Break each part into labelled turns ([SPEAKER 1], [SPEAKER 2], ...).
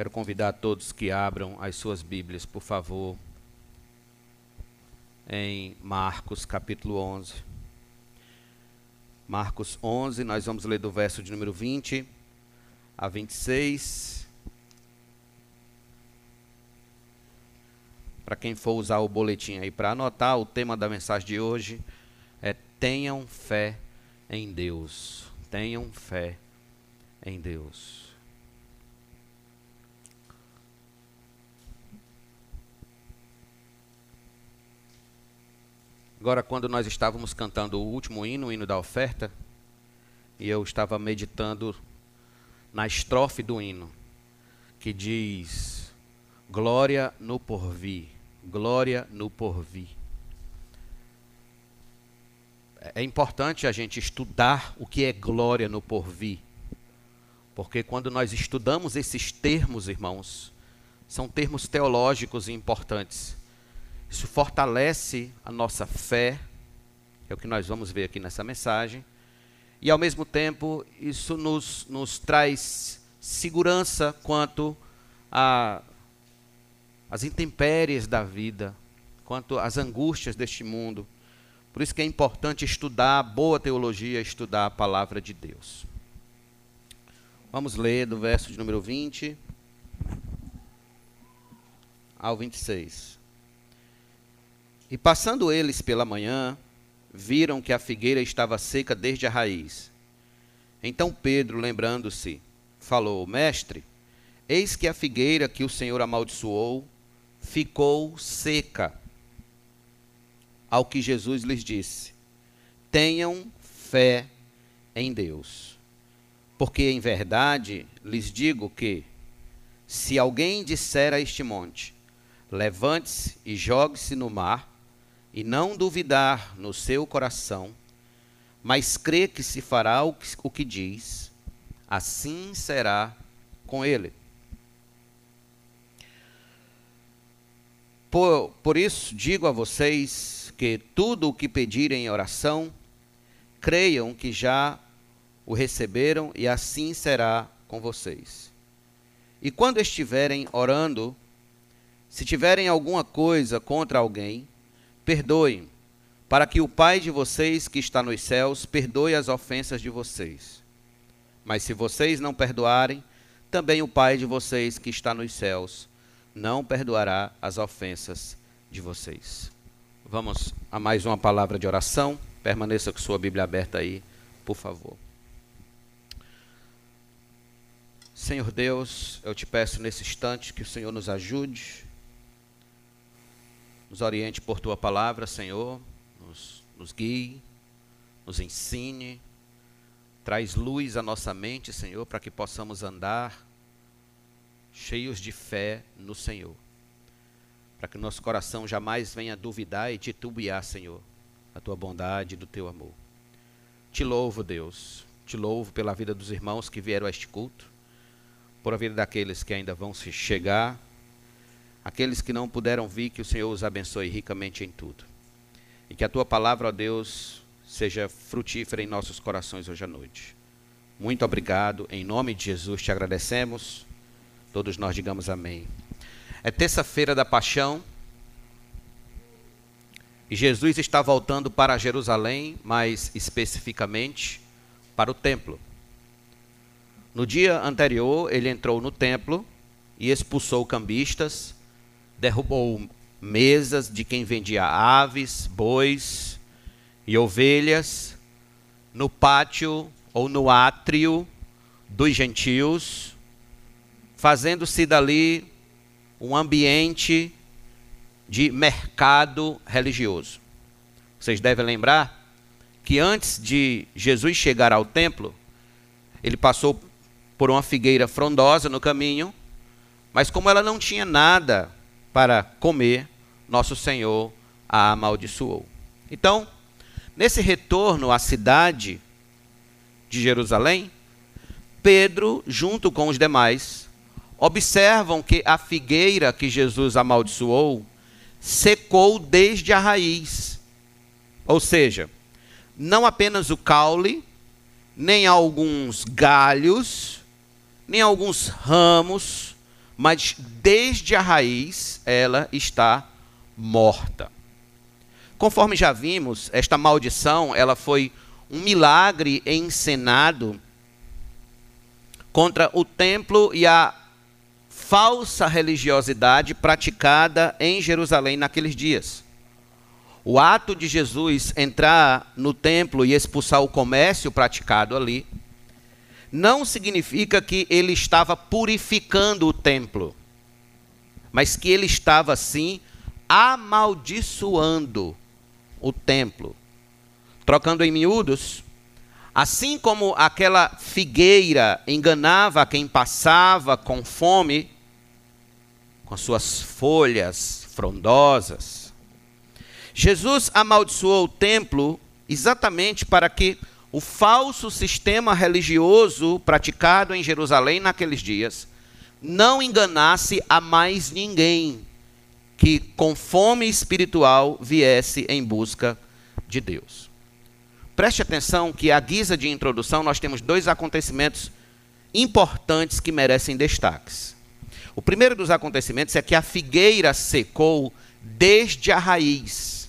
[SPEAKER 1] Quero convidar todos que abram as suas Bíblias, por favor, em Marcos capítulo 11. Marcos 11, nós vamos ler do verso de número 20 a 26. Para quem for usar o boletim aí para anotar, o tema da mensagem de hoje é tenham fé em Deus. Tenham fé em Deus. Agora, quando nós estávamos cantando o último hino, o hino da oferta, e eu estava meditando na estrofe do hino, que diz: Glória no porvir, glória no porvir. É importante a gente estudar o que é glória no porvir, porque quando nós estudamos esses termos, irmãos, são termos teológicos importantes isso fortalece a nossa fé, é o que nós vamos ver aqui nessa mensagem. E ao mesmo tempo, isso nos, nos traz segurança quanto as intempéries da vida, quanto às angústias deste mundo. Por isso que é importante estudar boa teologia, estudar a palavra de Deus. Vamos ler do verso de número 20 ao 26. E passando eles pela manhã, viram que a figueira estava seca desde a raiz. Então Pedro, lembrando-se, falou: Mestre, eis que a figueira que o Senhor amaldiçoou ficou seca. Ao que Jesus lhes disse: Tenham fé em Deus. Porque em verdade lhes digo que, se alguém disser a este monte: Levante-se e jogue-se no mar, e não duvidar no seu coração, mas crê que se fará o que, o que diz, assim será com ele. Por, por isso digo a vocês que tudo o que pedirem em oração, creiam que já o receberam e assim será com vocês. E quando estiverem orando, se tiverem alguma coisa contra alguém, perdoem, para que o Pai de vocês que está nos céus perdoe as ofensas de vocês. Mas se vocês não perdoarem, também o Pai de vocês que está nos céus não perdoará as ofensas de vocês. Vamos a mais uma palavra de oração. Permaneça com sua Bíblia aberta aí, por favor. Senhor Deus, eu te peço nesse instante que o Senhor nos ajude nos oriente por tua palavra, Senhor, nos, nos guie, nos ensine, traz luz à nossa mente, Senhor, para que possamos andar cheios de fé no Senhor. Para que nosso coração jamais venha duvidar e titubear, Senhor, a tua bondade e do teu amor. Te louvo, Deus, te louvo pela vida dos irmãos que vieram a este culto, por a vida daqueles que ainda vão se chegar Aqueles que não puderam vir, que o Senhor os abençoe ricamente em tudo. E que a tua palavra, ó Deus, seja frutífera em nossos corações hoje à noite. Muito obrigado. Em nome de Jesus te agradecemos. Todos nós digamos amém. É terça-feira da paixão. E Jesus está voltando para Jerusalém, mais especificamente para o templo. No dia anterior, ele entrou no templo e expulsou cambistas derrubou mesas de quem vendia aves, bois e ovelhas no pátio ou no átrio dos gentios, fazendo-se dali um ambiente de mercado religioso. Vocês devem lembrar que antes de Jesus chegar ao templo, ele passou por uma figueira frondosa no caminho, mas como ela não tinha nada para comer, nosso Senhor a amaldiçoou. Então, nesse retorno à cidade de Jerusalém, Pedro, junto com os demais, observam que a figueira que Jesus amaldiçoou secou desde a raiz. Ou seja, não apenas o caule, nem alguns galhos, nem alguns ramos, mas desde a raiz ela está morta. Conforme já vimos, esta maldição, ela foi um milagre encenado contra o templo e a falsa religiosidade praticada em Jerusalém naqueles dias. O ato de Jesus entrar no templo e expulsar o comércio praticado ali não significa que ele estava purificando o templo, mas que ele estava sim amaldiçoando o templo. Trocando em miúdos, assim como aquela figueira enganava quem passava com fome, com suas folhas frondosas, Jesus amaldiçoou o templo exatamente para que o falso sistema religioso praticado em Jerusalém naqueles dias não enganasse a mais ninguém que com fome espiritual viesse em busca de Deus. Preste atenção que, à guisa de introdução, nós temos dois acontecimentos importantes que merecem destaques. O primeiro dos acontecimentos é que a figueira secou desde a raiz.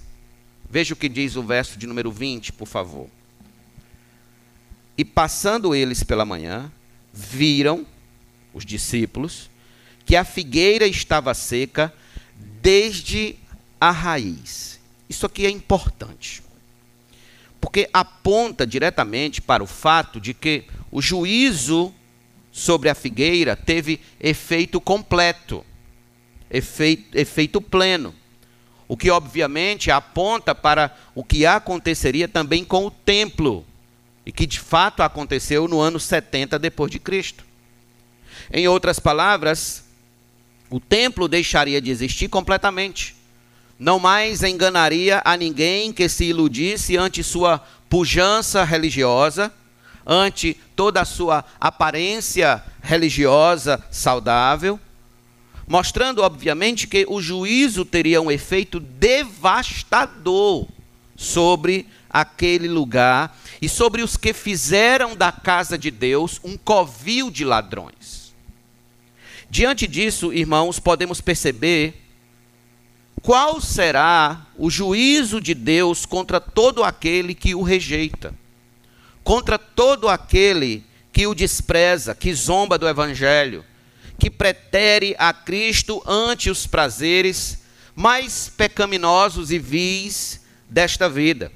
[SPEAKER 1] Veja o que diz o verso de número 20, por favor. E passando eles pela manhã, viram, os discípulos, que a figueira estava seca desde a raiz. Isso aqui é importante. Porque aponta diretamente para o fato de que o juízo sobre a figueira teve efeito completo, efeito, efeito pleno. O que obviamente aponta para o que aconteceria também com o templo, e que de fato aconteceu no ano 70 depois de Cristo. Em outras palavras, o templo deixaria de existir completamente. Não mais enganaria a ninguém que se iludisse ante sua pujança religiosa, ante toda a sua aparência religiosa saudável, mostrando, obviamente, que o juízo teria um efeito devastador sobre aquele lugar e sobre os que fizeram da casa de Deus um covil de ladrões. Diante disso, irmãos, podemos perceber qual será o juízo de Deus contra todo aquele que o rejeita, contra todo aquele que o despreza, que zomba do evangelho, que pretere a Cristo ante os prazeres mais pecaminosos e vis desta vida.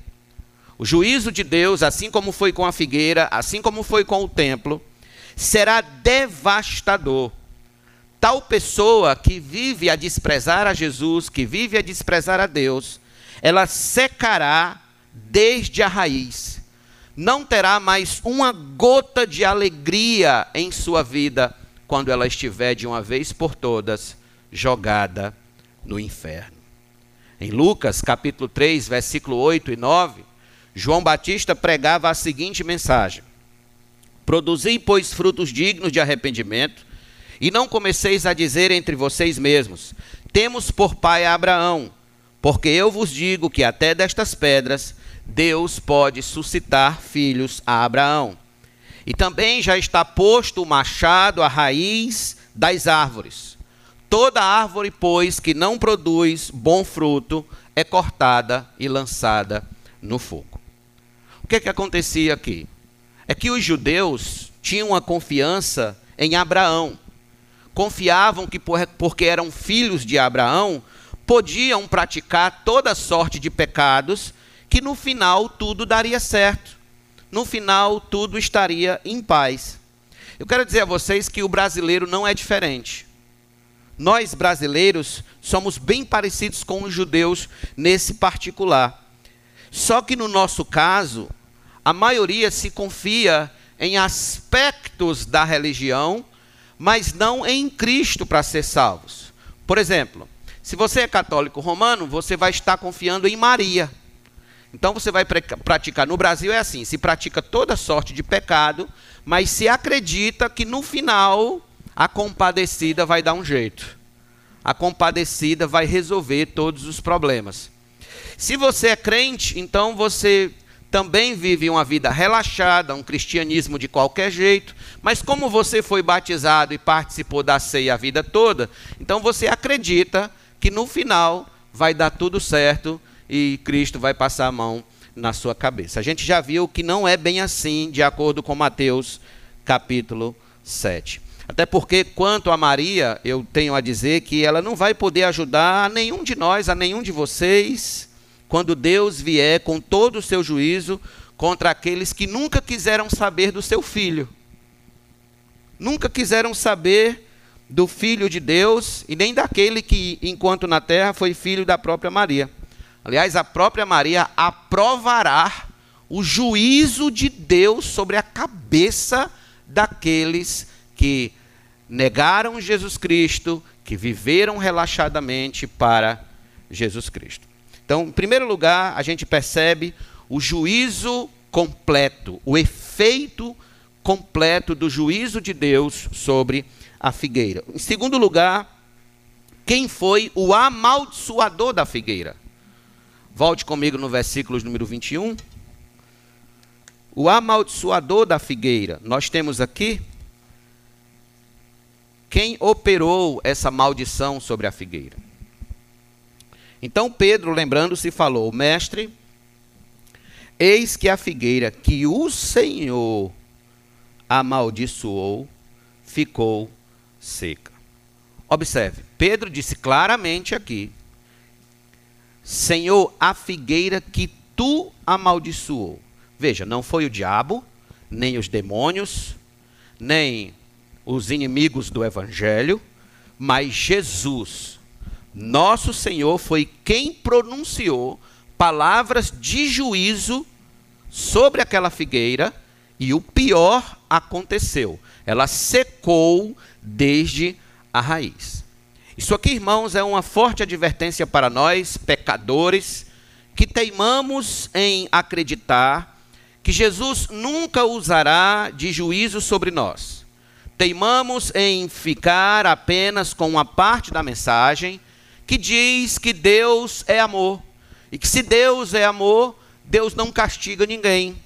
[SPEAKER 1] O juízo de Deus, assim como foi com a figueira, assim como foi com o templo, será devastador tal pessoa que vive a desprezar a Jesus, que vive a desprezar a Deus, ela secará desde a raiz. Não terá mais uma gota de alegria em sua vida quando ela estiver de uma vez por todas jogada no inferno. Em Lucas, capítulo 3, versículo 8 e 9, João Batista pregava a seguinte mensagem: Produzi, pois, frutos dignos de arrependimento, e não comeceis a dizer entre vocês mesmos: Temos por pai Abraão, porque eu vos digo que até destas pedras Deus pode suscitar filhos a Abraão. E também já está posto o machado à raiz das árvores. Toda árvore, pois, que não produz bom fruto, é cortada e lançada no fogo. O que, é que acontecia aqui? É que os judeus tinham uma confiança em Abraão confiavam que, porque eram filhos de Abraão, podiam praticar toda sorte de pecados, que no final tudo daria certo. No final tudo estaria em paz. Eu quero dizer a vocês que o brasileiro não é diferente. Nós brasileiros somos bem parecidos com os judeus nesse particular. Só que no nosso caso, a maioria se confia em aspectos da religião mas não em Cristo para ser salvos. Por exemplo, se você é católico romano, você vai estar confiando em Maria. Então você vai praticar. No Brasil é assim: se pratica toda sorte de pecado, mas se acredita que no final a compadecida vai dar um jeito. A compadecida vai resolver todos os problemas. Se você é crente, então você também vive uma vida relaxada, um cristianismo de qualquer jeito, mas como você foi batizado e participou da ceia a vida toda, então você acredita que no final vai dar tudo certo e Cristo vai passar a mão na sua cabeça. A gente já viu que não é bem assim, de acordo com Mateus capítulo 7. Até porque, quanto a Maria, eu tenho a dizer que ela não vai poder ajudar a nenhum de nós, a nenhum de vocês, quando Deus vier com todo o seu juízo contra aqueles que nunca quiseram saber do seu filho. Nunca quiseram saber do filho de Deus e nem daquele que, enquanto na terra, foi filho da própria Maria. Aliás, a própria Maria aprovará o juízo de Deus sobre a cabeça daqueles que negaram Jesus Cristo, que viveram relaxadamente para Jesus Cristo. Então, em primeiro lugar, a gente percebe o juízo completo, o efeito completo do juízo de Deus sobre a figueira. Em segundo lugar, quem foi o amaldiçoador da figueira? Volte comigo no versículo número 21. O amaldiçoador da figueira. Nós temos aqui quem operou essa maldição sobre a figueira. Então Pedro, lembrando-se, falou: Mestre, eis que a figueira que o Senhor amaldiçoou ficou seca. Observe, Pedro disse claramente aqui: Senhor, a figueira que tu amaldiçoou. Veja, não foi o diabo, nem os demônios, nem os inimigos do evangelho, mas Jesus, nosso Senhor, foi quem pronunciou palavras de juízo sobre aquela figueira e o pior aconteceu. Ela secou desde a raiz. Isso aqui, irmãos, é uma forte advertência para nós, pecadores, que teimamos em acreditar que Jesus nunca usará de juízo sobre nós. Teimamos em ficar apenas com uma parte da mensagem que diz que Deus é amor. E que se Deus é amor, Deus não castiga ninguém.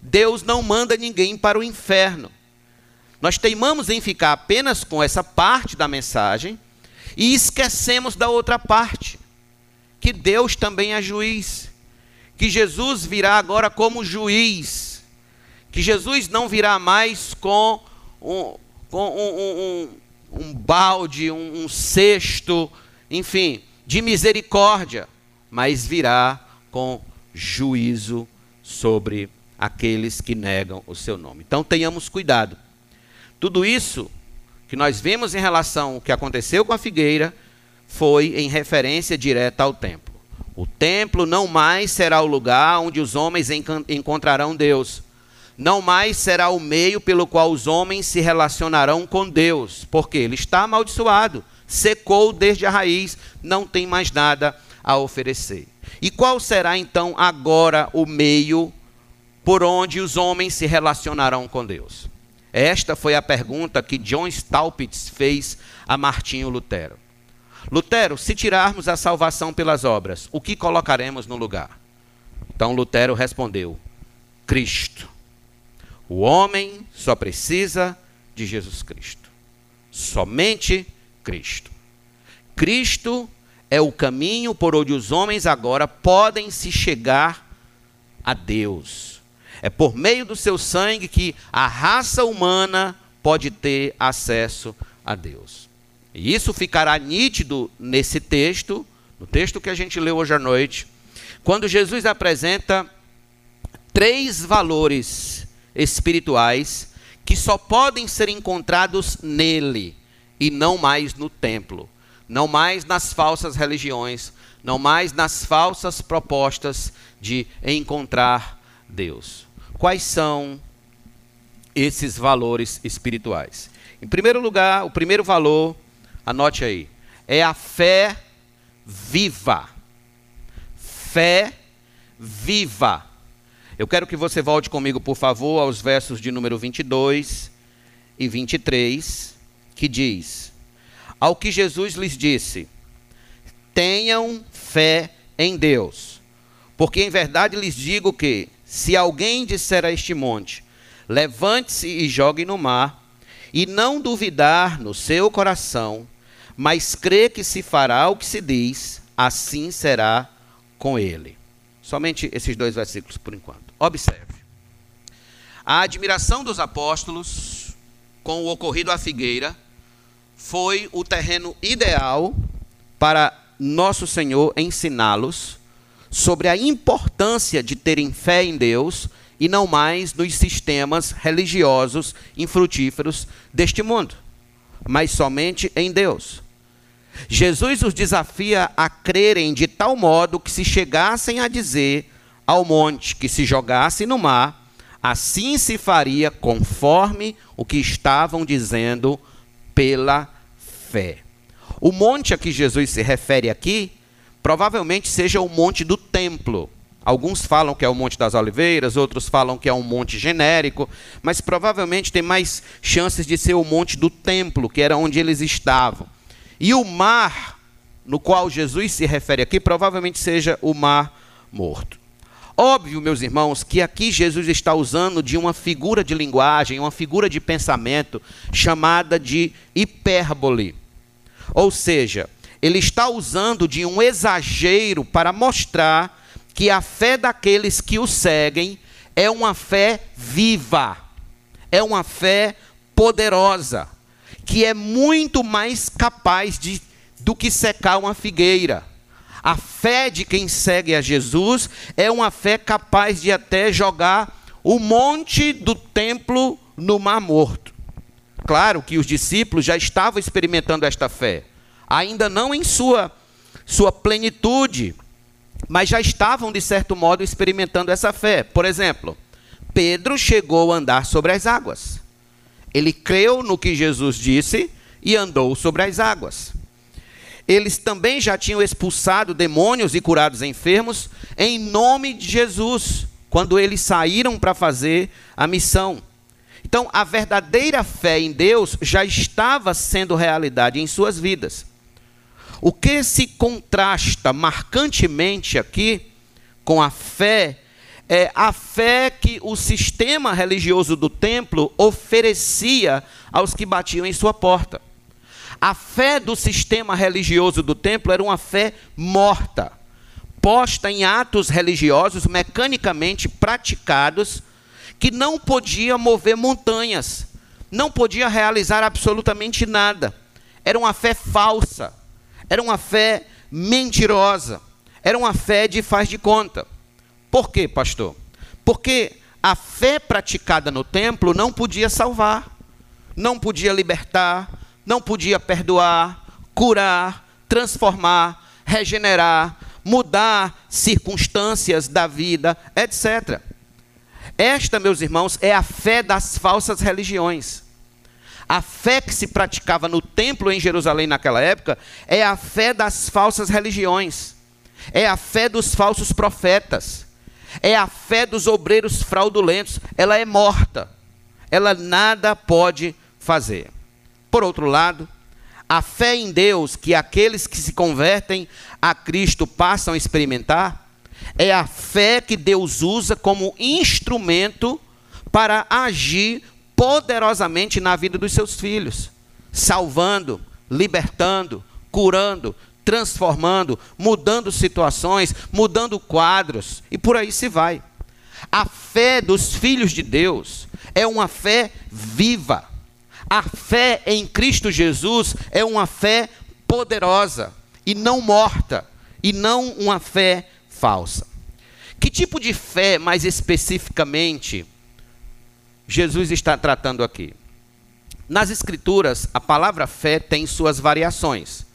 [SPEAKER 1] Deus não manda ninguém para o inferno. Nós teimamos em ficar apenas com essa parte da mensagem e esquecemos da outra parte, que Deus também é juiz, que Jesus virá agora como juiz, que Jesus não virá mais com um, com um, um, um balde, um, um cesto, enfim, de misericórdia, mas virá com juízo sobre aqueles que negam o seu nome. Então tenhamos cuidado. Tudo isso que nós vemos em relação ao que aconteceu com a figueira foi em referência direta ao templo. O templo não mais será o lugar onde os homens encontrarão Deus. Não mais será o meio pelo qual os homens se relacionarão com Deus, porque ele está amaldiçoado, secou desde a raiz, não tem mais nada a oferecer. E qual será então agora o meio por onde os homens se relacionarão com Deus? Esta foi a pergunta que John Staupitz fez a Martinho Lutero. Lutero, se tirarmos a salvação pelas obras, o que colocaremos no lugar? Então Lutero respondeu: Cristo. O homem só precisa de Jesus Cristo. Somente. Cristo é o caminho por onde os homens agora podem se chegar a Deus. É por meio do seu sangue que a raça humana pode ter acesso a Deus. E isso ficará nítido nesse texto, no texto que a gente leu hoje à noite, quando Jesus apresenta três valores espirituais que só podem ser encontrados nele e não mais no templo, não mais nas falsas religiões, não mais nas falsas propostas de encontrar Deus. Quais são esses valores espirituais? Em primeiro lugar, o primeiro valor, anote aí, é a fé viva. Fé viva. Eu quero que você volte comigo, por favor, aos versos de número 22 e 23, que diz: Ao que Jesus lhes disse: Tenham fé em Deus, porque em verdade lhes digo que se alguém disser a este monte: Levante-se e jogue no mar, e não duvidar no seu coração, mas crê que se fará o que se diz, assim será com ele. Somente esses dois versículos por enquanto. Observe. A admiração dos apóstolos com o ocorrido à figueira foi o terreno ideal para nosso Senhor ensiná-los sobre a importância de terem fé em Deus e não mais nos sistemas religiosos infrutíferos deste mundo, mas somente em Deus. Jesus os desafia a crerem de tal modo que se chegassem a dizer ao monte que se jogasse no mar, assim se faria conforme o que estavam dizendo pela fé. O monte a que Jesus se refere aqui provavelmente seja o monte do templo. Alguns falam que é o Monte das Oliveiras, outros falam que é um monte genérico, mas provavelmente tem mais chances de ser o monte do templo, que era onde eles estavam. E o mar, no qual Jesus se refere aqui, provavelmente seja o mar morto. Óbvio, meus irmãos, que aqui Jesus está usando de uma figura de linguagem, uma figura de pensamento chamada de hipérbole. Ou seja, ele está usando de um exagero para mostrar que a fé daqueles que o seguem é uma fé viva, é uma fé poderosa, que é muito mais capaz de, do que secar uma figueira. A fé de quem segue a Jesus é uma fé capaz de até jogar o monte do templo no mar morto. Claro que os discípulos já estavam experimentando esta fé ainda não em sua, sua plenitude, mas já estavam, de certo modo, experimentando essa fé. Por exemplo, Pedro chegou a andar sobre as águas. Ele creu no que Jesus disse e andou sobre as águas. Eles também já tinham expulsado demônios e curado enfermos em nome de Jesus, quando eles saíram para fazer a missão. Então, a verdadeira fé em Deus já estava sendo realidade em suas vidas. O que se contrasta marcantemente aqui com a fé é a fé que o sistema religioso do templo oferecia aos que batiam em sua porta. A fé do sistema religioso do templo era uma fé morta, posta em atos religiosos mecanicamente praticados, que não podia mover montanhas, não podia realizar absolutamente nada. Era uma fé falsa era uma fé mentirosa. Era uma fé de faz de conta. Por quê, pastor? Porque a fé praticada no templo não podia salvar, não podia libertar, não podia perdoar, curar, transformar, regenerar, mudar circunstâncias da vida, etc. Esta, meus irmãos, é a fé das falsas religiões. A fé que se praticava no templo em Jerusalém naquela época é a fé das falsas religiões, é a fé dos falsos profetas, é a fé dos obreiros fraudulentos. Ela é morta, ela nada pode fazer. Por outro lado, a fé em Deus que aqueles que se convertem a Cristo passam a experimentar é a fé que Deus usa como instrumento para agir poderosamente na vida dos seus filhos, salvando, libertando, curando, transformando, mudando situações, mudando quadros e por aí se vai. A fé dos filhos de Deus é uma fé viva. A fé em Cristo Jesus é uma fé poderosa e não morta, e não uma fé falsa. Que tipo de fé, mais especificamente, Jesus está tratando aqui? Nas Escrituras, a palavra fé tem suas variações.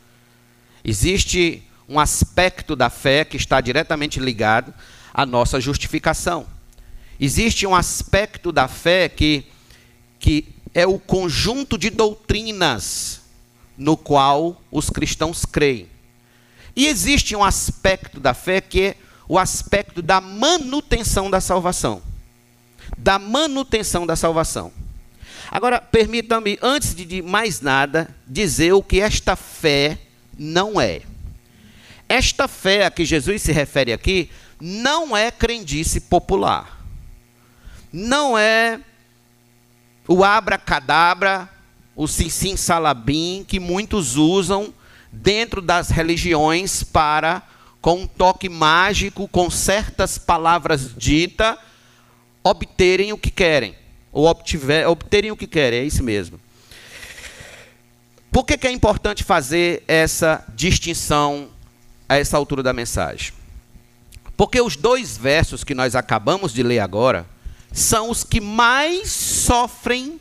[SPEAKER 1] Existe um aspecto da fé que está diretamente ligado à nossa justificação. Existe um aspecto da fé que, que é o conjunto de doutrinas no qual os cristãos creem. E existe um aspecto da fé que é o aspecto da manutenção da salvação da manutenção da salvação. Agora, permita-me, antes de mais nada, dizer o que esta fé não é. Esta fé a que Jesus se refere aqui não é crendice popular. não é o abracadabra, o sim salabim que muitos usam dentro das religiões para, com um toque mágico, com certas palavras ditas, obterem o que querem. Ou obtiver, obterem o que querem, é isso mesmo. Por que, que é importante fazer essa distinção a essa altura da mensagem? Porque os dois versos que nós acabamos de ler agora são os que mais sofrem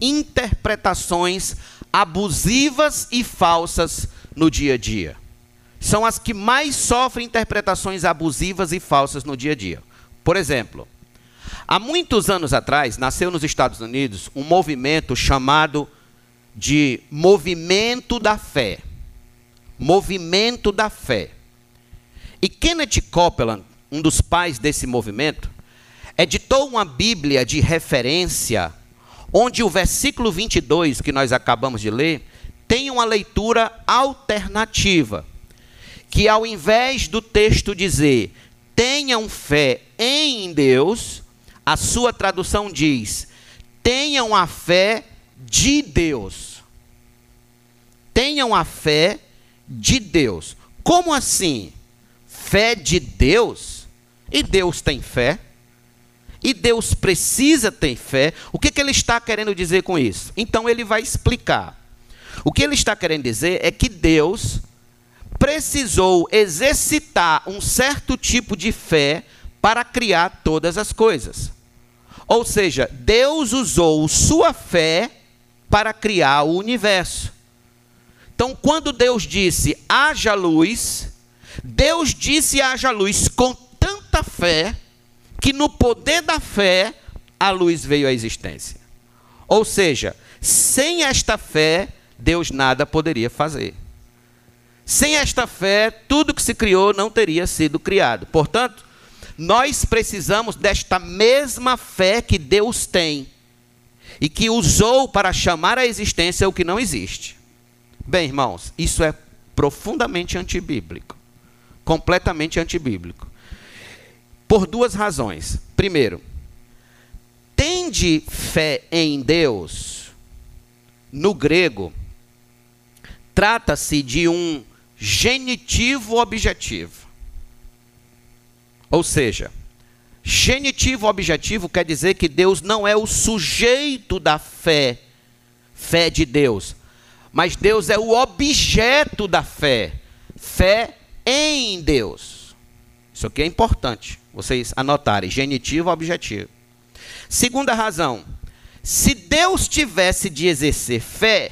[SPEAKER 1] interpretações abusivas e falsas no dia a dia. São as que mais sofrem interpretações abusivas e falsas no dia a dia. Por exemplo, há muitos anos atrás, nasceu nos Estados Unidos um movimento chamado de Movimento da Fé. Movimento da Fé. E Kenneth Copeland, um dos pais desse movimento, editou uma Bíblia de referência, onde o versículo 22 que nós acabamos de ler tem uma leitura alternativa, que ao invés do texto dizer tenham fé em Deus, a sua tradução diz tenham a fé de Deus. Tenham a fé de Deus. Como assim? Fé de Deus? E Deus tem fé? E Deus precisa ter fé? O que, que ele está querendo dizer com isso? Então ele vai explicar. O que ele está querendo dizer é que Deus precisou exercitar um certo tipo de fé para criar todas as coisas. Ou seja, Deus usou sua fé para criar o universo. Então, quando Deus disse haja luz, Deus disse haja luz com tanta fé que no poder da fé a luz veio à existência. Ou seja, sem esta fé, Deus nada poderia fazer. Sem esta fé, tudo que se criou não teria sido criado. Portanto, nós precisamos desta mesma fé que Deus tem e que usou para chamar à existência o que não existe. Bem, irmãos, isso é profundamente antibíblico. Completamente antibíblico. Por duas razões. Primeiro, tende fé em Deus, no grego, trata-se de um genitivo objetivo. Ou seja, genitivo objetivo quer dizer que Deus não é o sujeito da fé, fé de Deus, mas Deus é o objeto da fé, fé em Deus. Isso aqui é importante, vocês anotarem, genitivo objetivo. Segunda razão, se Deus tivesse de exercer fé,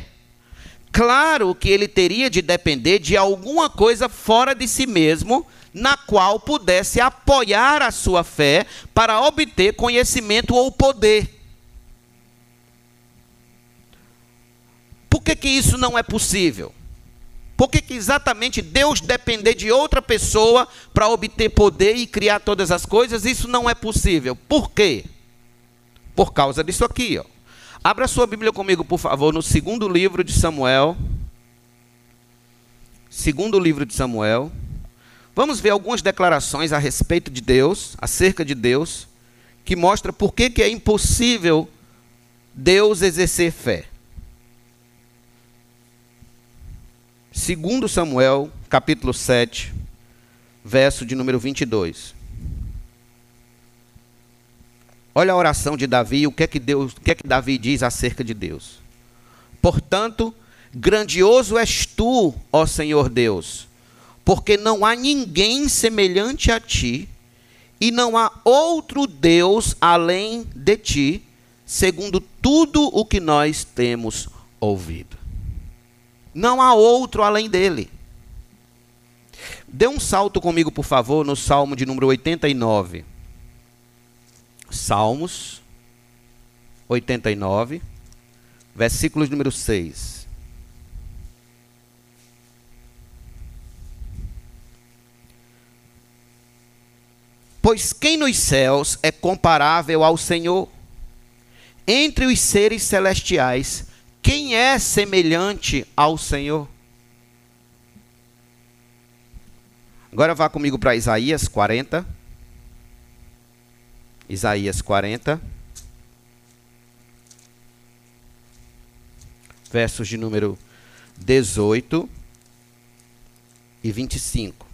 [SPEAKER 1] claro que ele teria de depender de alguma coisa fora de si mesmo, na qual pudesse apoiar a sua fé para obter conhecimento ou poder. Por que, que isso não é possível? Por que, que exatamente Deus depender de outra pessoa para obter poder e criar todas as coisas? Isso não é possível. Por quê? Por causa disso aqui, ó. Abra sua Bíblia comigo, por favor, no segundo livro de Samuel. Segundo livro de Samuel. Vamos ver algumas declarações a respeito de Deus, acerca de Deus, que mostra por que, que é impossível Deus exercer fé. Segundo Samuel, capítulo 7, verso de número 22. Olha a oração de Davi, o que é que Deus, o que é que Davi diz acerca de Deus? Portanto, grandioso és tu, ó Senhor Deus, porque não há ninguém semelhante a ti, e não há outro Deus além de ti, segundo tudo o que nós temos ouvido. Não há outro além dele. Dê um salto comigo, por favor, no Salmo de número 89. Salmos 89, versículos número 6. Pois quem nos céus é comparável ao Senhor? Entre os seres celestiais, quem é semelhante ao Senhor? Agora vá comigo para Isaías 40. Isaías 40. Versos de número 18 e 25.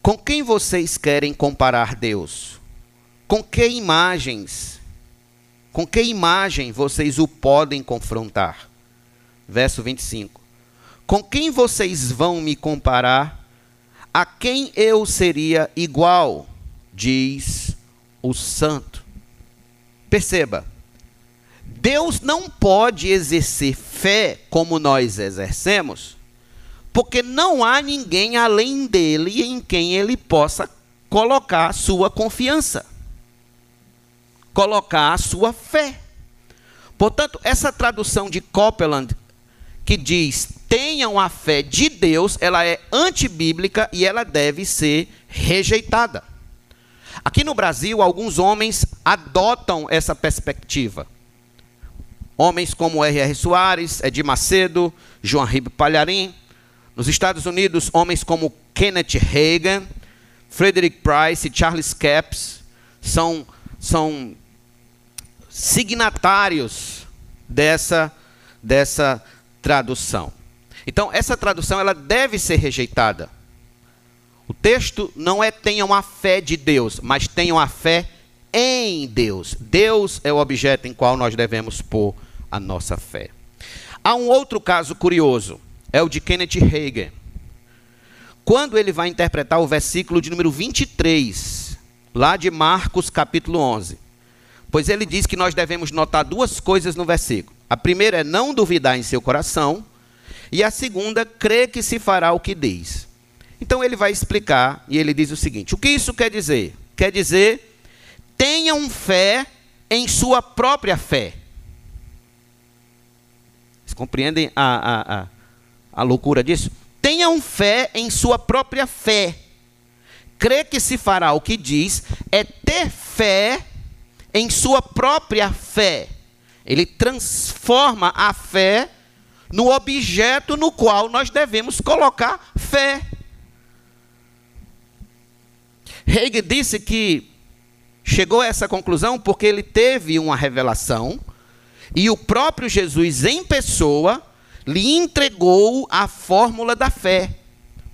[SPEAKER 1] Com quem vocês querem comparar Deus? Com que imagens com que imagem vocês o podem confrontar? Verso 25. Com quem vocês vão me comparar? A quem eu seria igual? Diz o Santo. Perceba, Deus não pode exercer fé como nós exercemos, porque não há ninguém além dele em quem ele possa colocar sua confiança, colocar a sua fé. Portanto, essa tradução de Copeland que diz tenham a fé de Deus, ela é antibíblica e ela deve ser rejeitada. Aqui no Brasil, alguns homens adotam essa perspectiva. Homens como R.R. Soares, Edir Macedo, João Ribe Palharim. Nos Estados Unidos, homens como Kenneth Reagan, Frederick Price e Charles Capps são, são signatários dessa, dessa tradução. Então, essa tradução ela deve ser rejeitada. O texto não é tenham a fé de Deus, mas tenham a fé em Deus. Deus é o objeto em qual nós devemos pôr a nossa fé. Há um outro caso curioso, é o de Kenneth Hagin. Quando ele vai interpretar o versículo de número 23, lá de Marcos capítulo 11. Pois ele diz que nós devemos notar duas coisas no versículo. A primeira é não duvidar em seu coração, e a segunda, crer que se fará o que diz. Então ele vai explicar, e ele diz o seguinte: o que isso quer dizer? Quer dizer, tenham fé em sua própria fé. Vocês compreendem a, a, a, a loucura disso? Tenham fé em sua própria fé. Crer que se fará o que diz é ter fé em sua própria fé. Ele transforma a fé no objeto no qual nós devemos colocar fé. Hegel disse que chegou a essa conclusão porque ele teve uma revelação e o próprio Jesus, em pessoa, lhe entregou a fórmula da fé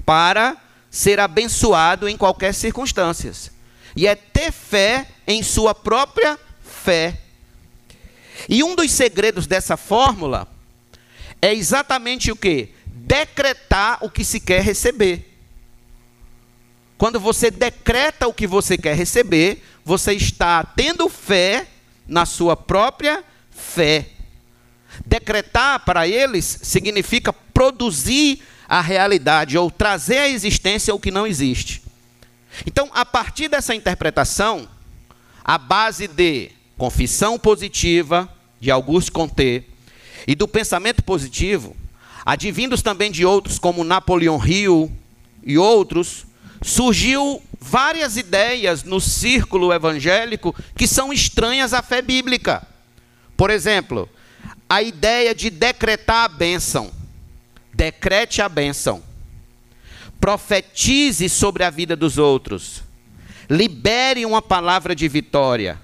[SPEAKER 1] para ser abençoado em qualquer circunstância. E é ter fé em sua própria fé. E um dos segredos dessa fórmula é exatamente o que? Decretar o que se quer receber. Quando você decreta o que você quer receber, você está tendo fé na sua própria fé. Decretar para eles significa produzir a realidade ou trazer à existência o que não existe. Então, a partir dessa interpretação, a base de confissão positiva de Auguste Comte e do pensamento positivo, advindos também de outros como Napoleão Hill e outros, surgiu várias ideias no círculo evangélico que são estranhas à fé bíblica. Por exemplo, a ideia de decretar a bênção. Decrete a bênção. Profetize sobre a vida dos outros. Libere uma palavra de vitória.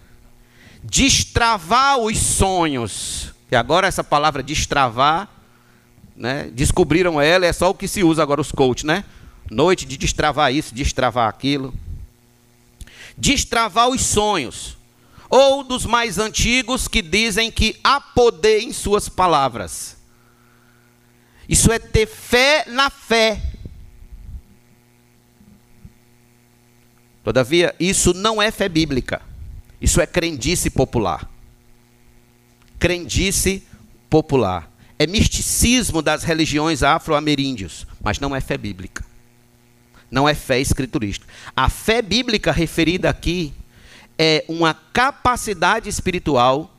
[SPEAKER 1] Destravar os sonhos. E agora essa palavra destravar, né, descobriram ela, é só o que se usa agora os coaches, né? Noite de destravar isso, destravar aquilo. Destravar os sonhos ou dos mais antigos que dizem que há poder em suas palavras. Isso é ter fé na fé. Todavia, isso não é fé bíblica. Isso é crendice popular. Crendice popular. É misticismo das religiões afro-ameríndios, mas não é fé bíblica. Não é fé escriturística. A fé bíblica referida aqui é uma capacidade espiritual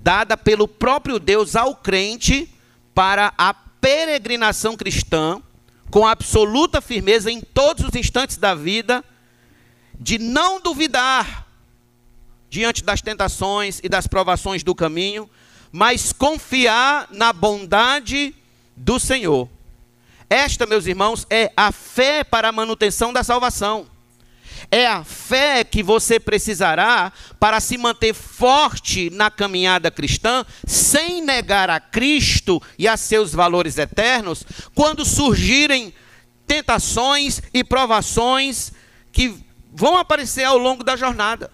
[SPEAKER 1] dada pelo próprio Deus ao crente para a peregrinação cristã com absoluta firmeza em todos os instantes da vida, de não duvidar diante das tentações e das provações do caminho, mas confiar na bondade do Senhor. Esta, meus irmãos, é a fé para a manutenção da salvação. É a fé que você precisará para se manter forte na caminhada cristã, sem negar a Cristo e a seus valores eternos, quando surgirem tentações e provações que vão aparecer ao longo da jornada.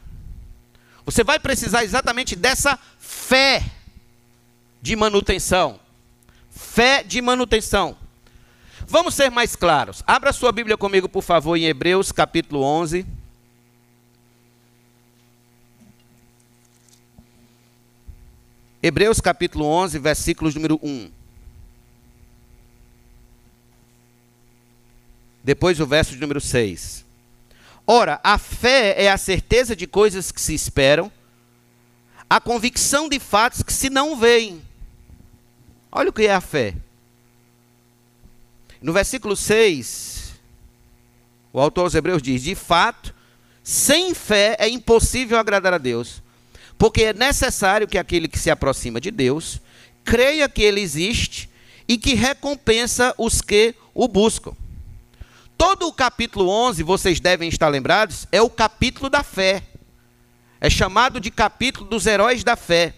[SPEAKER 1] Você vai precisar exatamente dessa fé de manutenção. Fé de manutenção. Vamos ser mais claros. Abra sua Bíblia comigo, por favor, em Hebreus capítulo 11. Hebreus capítulo 11, versículos número 1. Depois o verso de número 6. Ora, a fé é a certeza de coisas que se esperam, a convicção de fatos que se não veem. Olha o que é a fé. No versículo 6, o autor aos Hebreus diz: De fato, sem fé é impossível agradar a Deus, porque é necessário que aquele que se aproxima de Deus creia que ele existe e que recompensa os que o buscam. Todo o capítulo 11, vocês devem estar lembrados, é o capítulo da fé. É chamado de capítulo dos heróis da fé.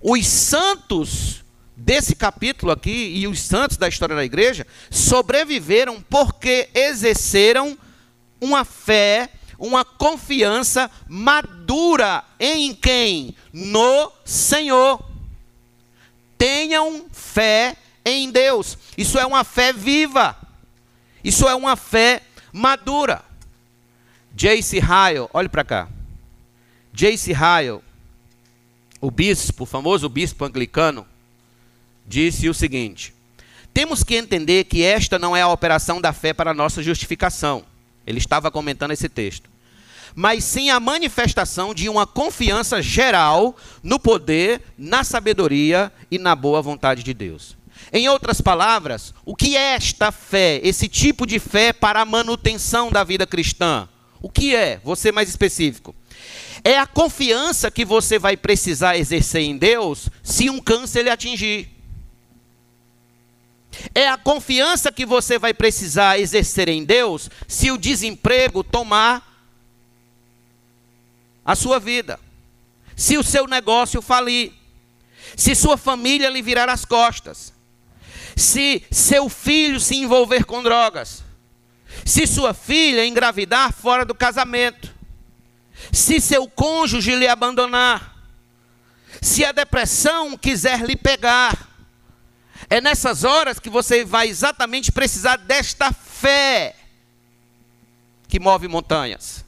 [SPEAKER 1] Os santos desse capítulo aqui e os santos da história da igreja sobreviveram porque exerceram uma fé, uma confiança madura em quem? No Senhor. Tenham fé em Deus. Isso é uma fé viva. Isso é uma fé madura. J.C. Ryle, olhe para cá. J.C. Ryle, o bispo, o famoso bispo anglicano, disse o seguinte: temos que entender que esta não é a operação da fé para nossa justificação. Ele estava comentando esse texto. Mas sim a manifestação de uma confiança geral no poder, na sabedoria e na boa vontade de Deus. Em outras palavras, o que é esta fé, esse tipo de fé para a manutenção da vida cristã? O que é? Ser mais específico. É a confiança que você vai precisar exercer em Deus se um câncer lhe atingir. É a confiança que você vai precisar exercer em Deus se o desemprego tomar a sua vida, se o seu negócio falir, se sua família lhe virar as costas, se seu filho se envolver com drogas, se sua filha engravidar fora do casamento, se seu cônjuge lhe abandonar, se a depressão quiser lhe pegar, é nessas horas que você vai exatamente precisar desta fé que move montanhas.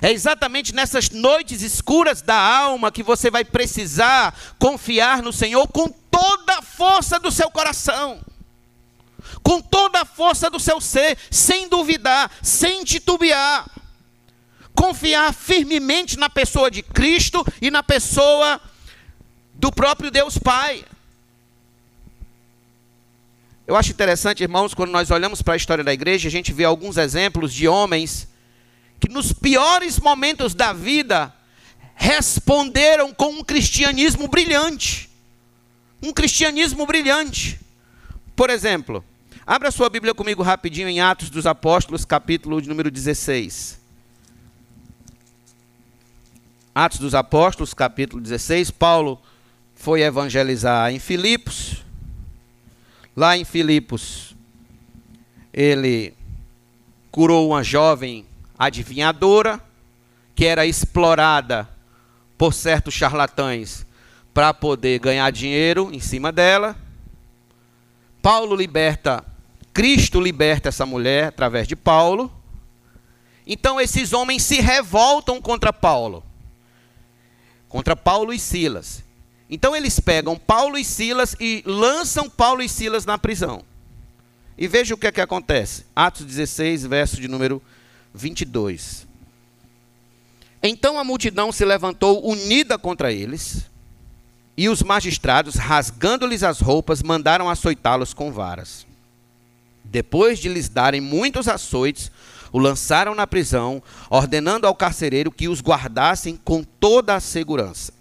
[SPEAKER 1] É exatamente nessas noites escuras da alma que você vai precisar confiar no Senhor com toda a força do seu coração, com toda a força do seu ser, sem duvidar, sem titubear. Confiar firmemente na pessoa de Cristo e na pessoa do próprio Deus Pai. Eu acho interessante, irmãos, quando nós olhamos para a história da igreja, a gente vê alguns exemplos de homens que nos piores momentos da vida responderam com um cristianismo brilhante. Um cristianismo brilhante. Por exemplo, abra sua Bíblia comigo rapidinho em Atos dos Apóstolos, capítulo de número 16. Atos dos Apóstolos, capítulo 16. Paulo foi evangelizar em Filipos. Lá em Filipos, ele curou uma jovem adivinhadora que era explorada por certos charlatães para poder ganhar dinheiro em cima dela. Paulo liberta, Cristo liberta essa mulher através de Paulo. Então esses homens se revoltam contra Paulo. Contra Paulo e Silas. Então eles pegam Paulo e Silas e lançam Paulo e Silas na prisão. E veja o que é que acontece. Atos 16, verso de número 22. Então a multidão se levantou unida contra eles, e os magistrados, rasgando-lhes as roupas, mandaram açoitá-los com varas. Depois de lhes darem muitos açoites, o lançaram na prisão, ordenando ao carcereiro que os guardassem com toda a segurança.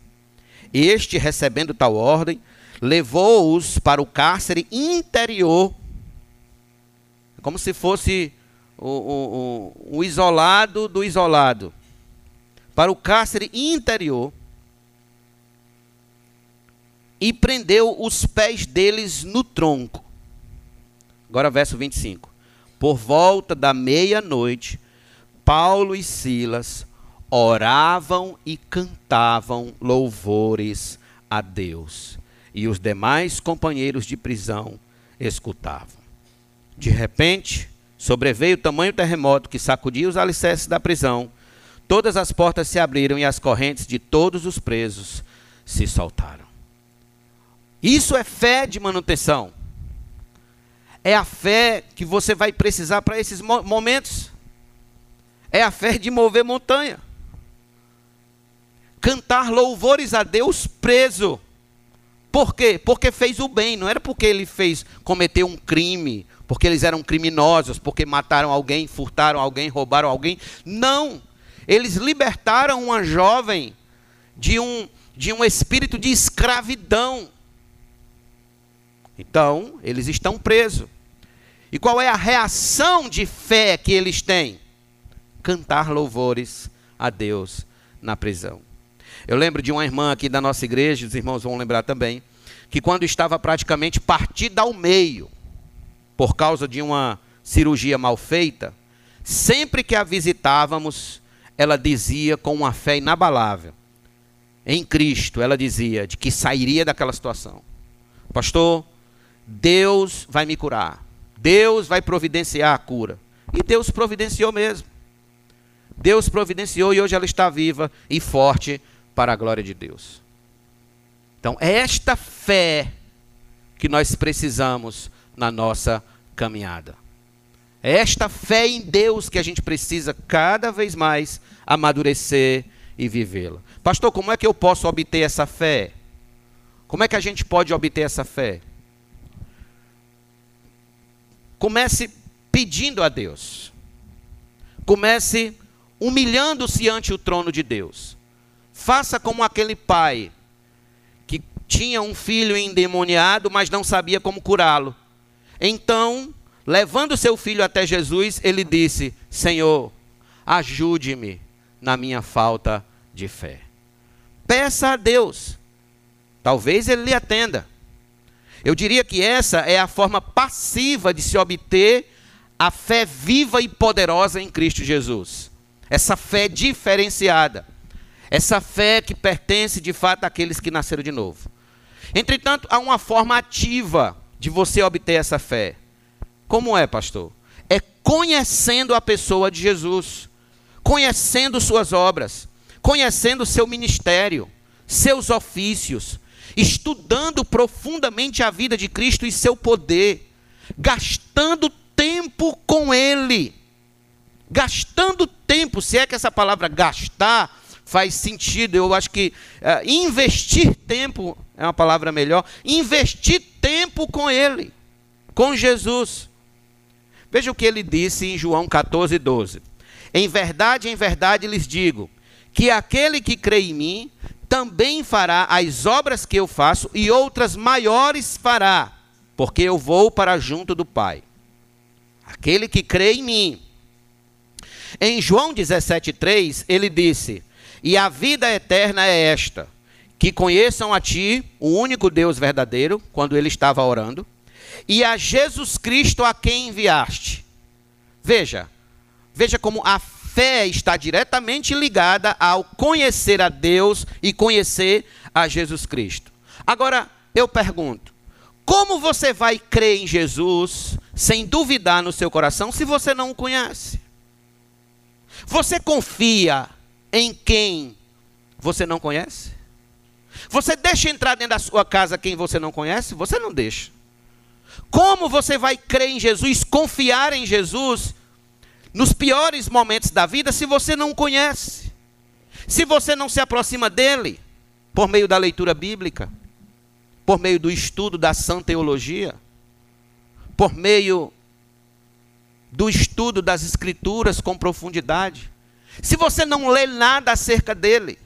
[SPEAKER 1] Este, recebendo tal ordem, levou-os para o cárcere interior, como se fosse o, o, o isolado do isolado para o cárcere interior e prendeu os pés deles no tronco. Agora, verso 25. Por volta da meia-noite, Paulo e Silas oravam e cantavam louvores a Deus, e os demais companheiros de prisão escutavam. De repente, sobreveio o tamanho terremoto que sacudia os alicerces da prisão. Todas as portas se abriram e as correntes de todos os presos se soltaram. Isso é fé de manutenção. É a fé que você vai precisar para esses momentos. É a fé de mover montanha. Cantar louvores a Deus preso. Por quê? Porque fez o bem, não era porque ele fez cometeu um crime, porque eles eram criminosos, porque mataram alguém, furtaram alguém, roubaram alguém. Não. Eles libertaram uma jovem de um de um espírito de escravidão. Então, eles estão presos. E qual é a reação de fé que eles têm? Cantar louvores a Deus na prisão. Eu lembro de uma irmã aqui da nossa igreja, os irmãos vão lembrar também, que quando estava praticamente partida ao meio, por causa de uma cirurgia mal feita, sempre que a visitávamos, ela dizia com uma fé inabalável, em Cristo, ela dizia de que sairia daquela situação. Pastor, Deus vai me curar. Deus vai providenciar a cura. E Deus providenciou mesmo. Deus providenciou e hoje ela está viva e forte para a glória de Deus. Então, é esta fé que nós precisamos na nossa caminhada. É esta fé em Deus que a gente precisa cada vez mais amadurecer e vivê-la. Pastor, como é que eu posso obter essa fé? Como é que a gente pode obter essa fé? Comece pedindo a Deus. Comece humilhando-se ante o trono de Deus. Faça como aquele pai que tinha um filho endemoniado, mas não sabia como curá-lo. Então, levando seu filho até Jesus, ele disse: Senhor, ajude-me na minha falta de fé. Peça a Deus. Talvez ele lhe atenda. Eu diria que essa é a forma passiva de se obter a fé viva e poderosa em Cristo Jesus. Essa fé diferenciada. Essa fé que pertence de fato àqueles que nasceram de novo. Entretanto, há uma forma ativa de você obter essa fé. Como é, pastor? É conhecendo a pessoa de Jesus, conhecendo suas obras, conhecendo seu ministério, seus ofícios, estudando profundamente a vida de Cristo e seu poder, gastando tempo com Ele. Gastando tempo, se é que essa palavra gastar faz sentido, eu acho que uh, investir tempo é uma palavra melhor. Investir tempo com Ele, com Jesus. Veja o que ele disse em João 14, 12. Em verdade, em verdade lhes digo, que aquele que crê em mim também fará as obras que eu faço e outras maiores fará, porque eu vou para junto do Pai. Aquele que crê em mim. Em João 17,3, ele disse: E a vida eterna é esta, que conheçam a Ti, o único Deus verdadeiro, quando ele estava orando, e a Jesus Cristo a quem enviaste. Veja, veja como a fé está diretamente ligada ao conhecer a Deus e conhecer a Jesus Cristo. Agora, eu pergunto: como você vai crer em Jesus sem duvidar no seu coração se você não o conhece? Você confia em quem você não conhece? Você deixa entrar dentro da sua casa quem você não conhece? Você não deixa. Como você vai crer em Jesus, confiar em Jesus, nos piores momentos da vida se você não o conhece, se você não se aproxima dele por meio da leitura bíblica, por meio do estudo da sã teologia, por meio do estudo das escrituras com profundidade. Se você não lê nada acerca dele,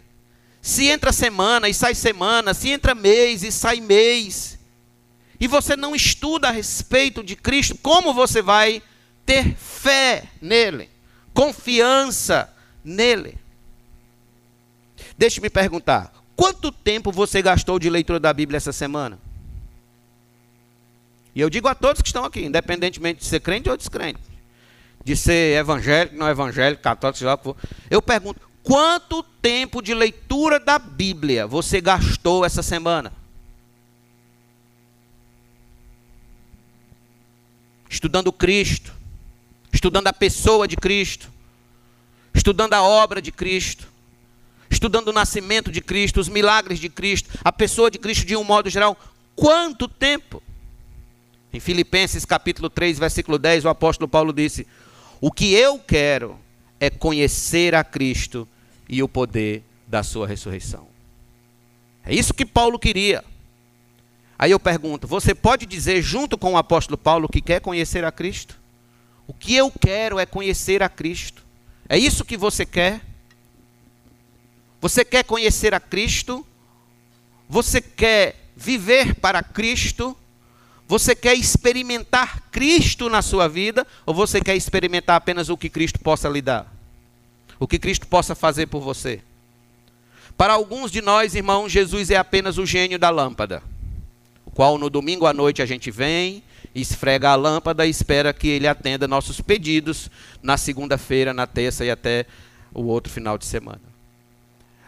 [SPEAKER 1] se entra semana e sai semana, se entra mês e sai mês, e você não estuda a respeito de Cristo, como você vai ter fé nele, confiança nele. Deixe-me perguntar: quanto tempo você gastou de leitura da Bíblia essa semana? E eu digo a todos que estão aqui, independentemente de ser crente ou descrente, de ser evangélico, não evangélico, católico, seja lá for. Eu pergunto: quanto tempo de leitura da Bíblia você gastou essa semana? Estudando Cristo, estudando a pessoa de Cristo, estudando a obra de Cristo, estudando o nascimento de Cristo, os milagres de Cristo, a pessoa de Cristo de um modo geral. Quanto tempo? Em Filipenses capítulo 3, versículo 10, o apóstolo Paulo disse: O que eu quero é conhecer a Cristo e o poder da sua ressurreição. É isso que Paulo queria. Aí eu pergunto: você pode dizer, junto com o apóstolo Paulo, que quer conhecer a Cristo? O que eu quero é conhecer a Cristo. É isso que você quer? Você quer conhecer a Cristo? Você quer viver para Cristo? Você quer experimentar Cristo na sua vida ou você quer experimentar apenas o que Cristo possa lhe dar? O que Cristo possa fazer por você? Para alguns de nós, irmãos, Jesus é apenas o gênio da lâmpada, o qual no domingo à noite a gente vem, esfrega a lâmpada e espera que ele atenda nossos pedidos na segunda-feira, na terça e até o outro final de semana.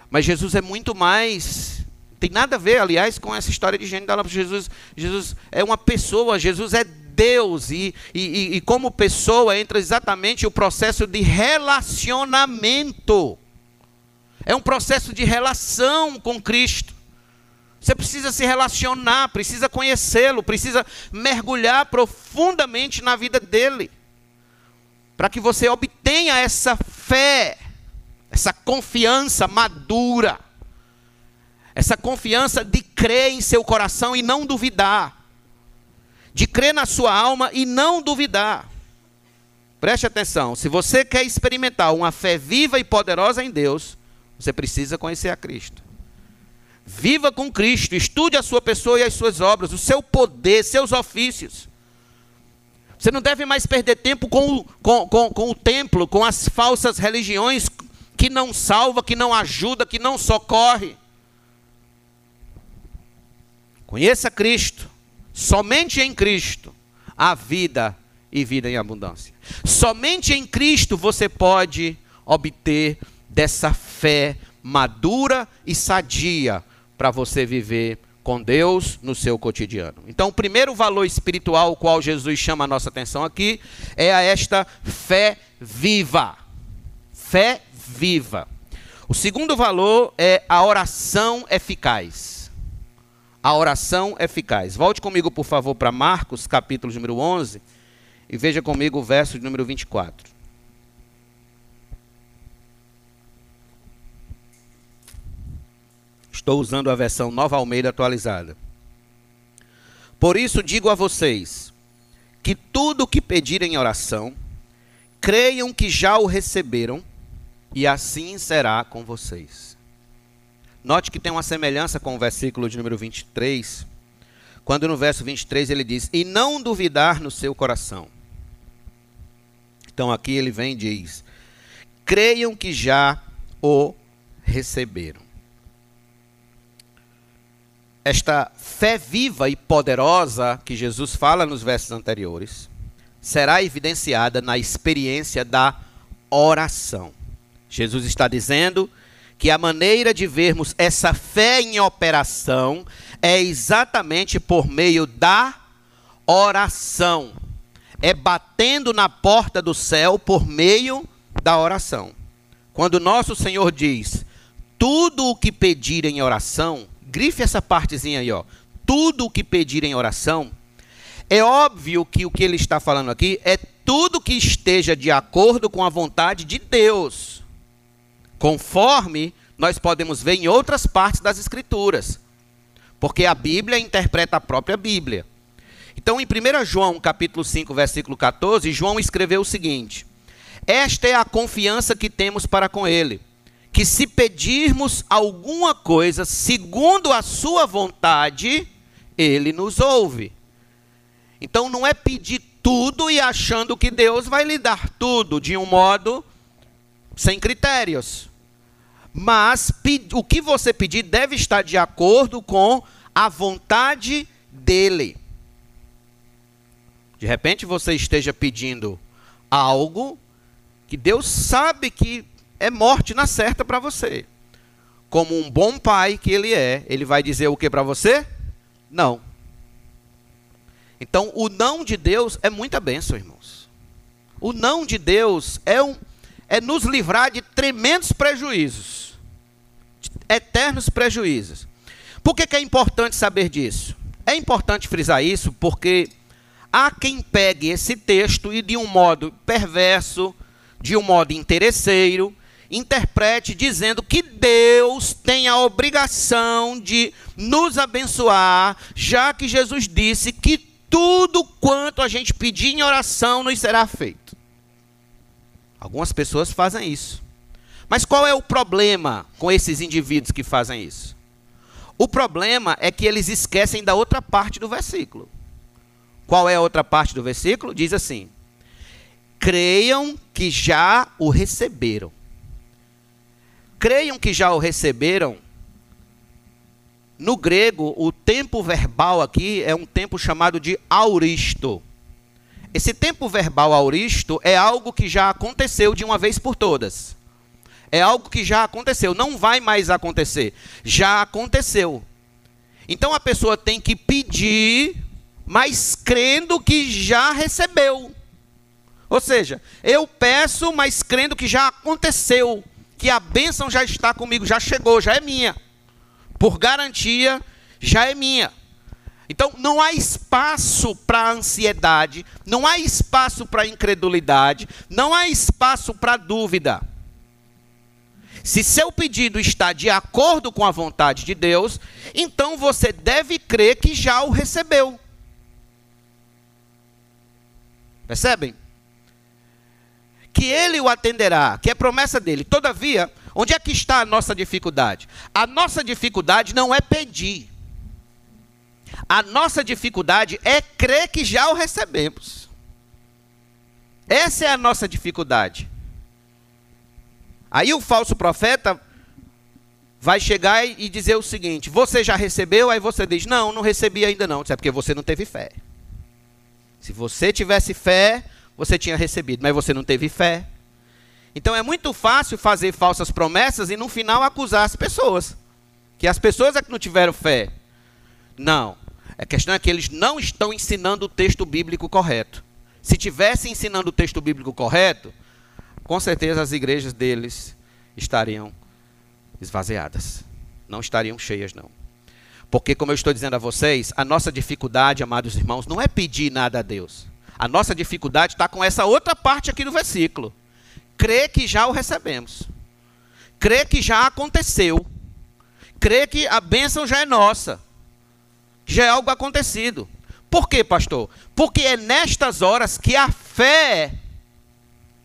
[SPEAKER 1] Mas Jesus é muito mais tem nada a ver, aliás, com essa história de gênio da lâmpada. Jesus, Jesus é uma pessoa, Jesus é Deus. E, e, e como pessoa entra exatamente o processo de relacionamento. É um processo de relação com Cristo. Você precisa se relacionar, precisa conhecê-lo, precisa mergulhar profundamente na vida dele. Para que você obtenha essa fé, essa confiança madura essa confiança de crer em seu coração e não duvidar. De crer na sua alma e não duvidar. Preste atenção, se você quer experimentar uma fé viva e poderosa em Deus, você precisa conhecer a Cristo. Viva com Cristo, estude a sua pessoa e as suas obras, o seu poder, seus ofícios. Você não deve mais perder tempo com, com, com, com o templo, com as falsas religiões que não salva, que não ajuda, que não socorre. Conheça Cristo. Somente em Cristo há vida e vida em abundância. Somente em Cristo você pode obter dessa fé madura e sadia para você viver com Deus no seu cotidiano. Então, o primeiro valor espiritual, o qual Jesus chama a nossa atenção aqui, é a esta fé viva. Fé viva. O segundo valor é a oração eficaz a oração eficaz. Volte comigo, por favor, para Marcos, capítulo número 11, e veja comigo o verso número 24. Estou usando a versão Nova Almeida atualizada. Por isso digo a vocês que tudo o que pedirem em oração, creiam que já o receberam, e assim será com vocês. Note que tem uma semelhança com o versículo de número 23, quando no verso 23 ele diz: E não duvidar no seu coração. Então aqui ele vem e diz: Creiam que já o receberam. Esta fé viva e poderosa que Jesus fala nos versos anteriores será evidenciada na experiência da oração. Jesus está dizendo que a maneira de vermos essa fé em operação é exatamente por meio da oração. É batendo na porta do céu por meio da oração. Quando nosso Senhor diz: "Tudo o que pedirem em oração", grife essa partezinha aí, ó. Tudo o que pedirem em oração, é óbvio que o que ele está falando aqui é tudo que esteja de acordo com a vontade de Deus conforme nós podemos ver em outras partes das Escrituras, porque a Bíblia interpreta a própria Bíblia. Então, em 1 João, capítulo 5, versículo 14, João escreveu o seguinte: Esta é a confiança que temos para com Ele, que se pedirmos alguma coisa segundo a Sua vontade, Ele nos ouve. Então, não é pedir tudo e achando que Deus vai lhe dar tudo de um modo sem critérios. Mas o que você pedir deve estar de acordo com a vontade dele. De repente você esteja pedindo algo que Deus sabe que é morte na certa para você. Como um bom pai que ele é, ele vai dizer o que para você? Não. Então, o não de Deus é muita bênção, irmãos. O não de Deus é, um, é nos livrar de tremendos prejuízos, de eternos prejuízos. Por que, que é importante saber disso? É importante frisar isso porque há quem pegue esse texto e, de um modo perverso, de um modo interesseiro, interprete dizendo que Deus tem a obrigação de nos abençoar, já que Jesus disse que tudo quanto a gente pedir em oração nos será feito. Algumas pessoas fazem isso. Mas qual é o problema com esses indivíduos que fazem isso? O problema é que eles esquecem da outra parte do versículo. Qual é a outra parte do versículo? Diz assim: Creiam que já o receberam. Creiam que já o receberam no grego, o tempo verbal aqui é um tempo chamado de auristo. Esse tempo verbal auristo é algo que já aconteceu de uma vez por todas. É algo que já aconteceu, não vai mais acontecer. Já aconteceu. Então a pessoa tem que pedir, mas crendo que já recebeu. Ou seja, eu peço, mas crendo que já aconteceu, que a bênção já está comigo, já chegou, já é minha por garantia, já é minha. Então, não há espaço para ansiedade, não há espaço para incredulidade, não há espaço para dúvida. Se seu pedido está de acordo com a vontade de Deus, então você deve crer que já o recebeu. Percebem? Que ele o atenderá, que é promessa dele. Todavia, Onde é que está a nossa dificuldade? A nossa dificuldade não é pedir. A nossa dificuldade é crer que já o recebemos. Essa é a nossa dificuldade. Aí o falso profeta vai chegar e dizer o seguinte: Você já recebeu? Aí você diz: Não, não recebi ainda não. Isso é porque você não teve fé. Se você tivesse fé, você tinha recebido, mas você não teve fé. Então é muito fácil fazer falsas promessas e no final acusar as pessoas. Que as pessoas é que não tiveram fé. Não. A questão é que eles não estão ensinando o texto bíblico correto. Se tivessem ensinando o texto bíblico correto, com certeza as igrejas deles estariam esvaziadas. Não estariam cheias, não. Porque, como eu estou dizendo a vocês, a nossa dificuldade, amados irmãos, não é pedir nada a Deus. A nossa dificuldade está com essa outra parte aqui do versículo crê que já o recebemos. Crê que já aconteceu. Crê que a bênção já é nossa. Já é algo acontecido. Por quê, pastor? Porque é nestas horas que a fé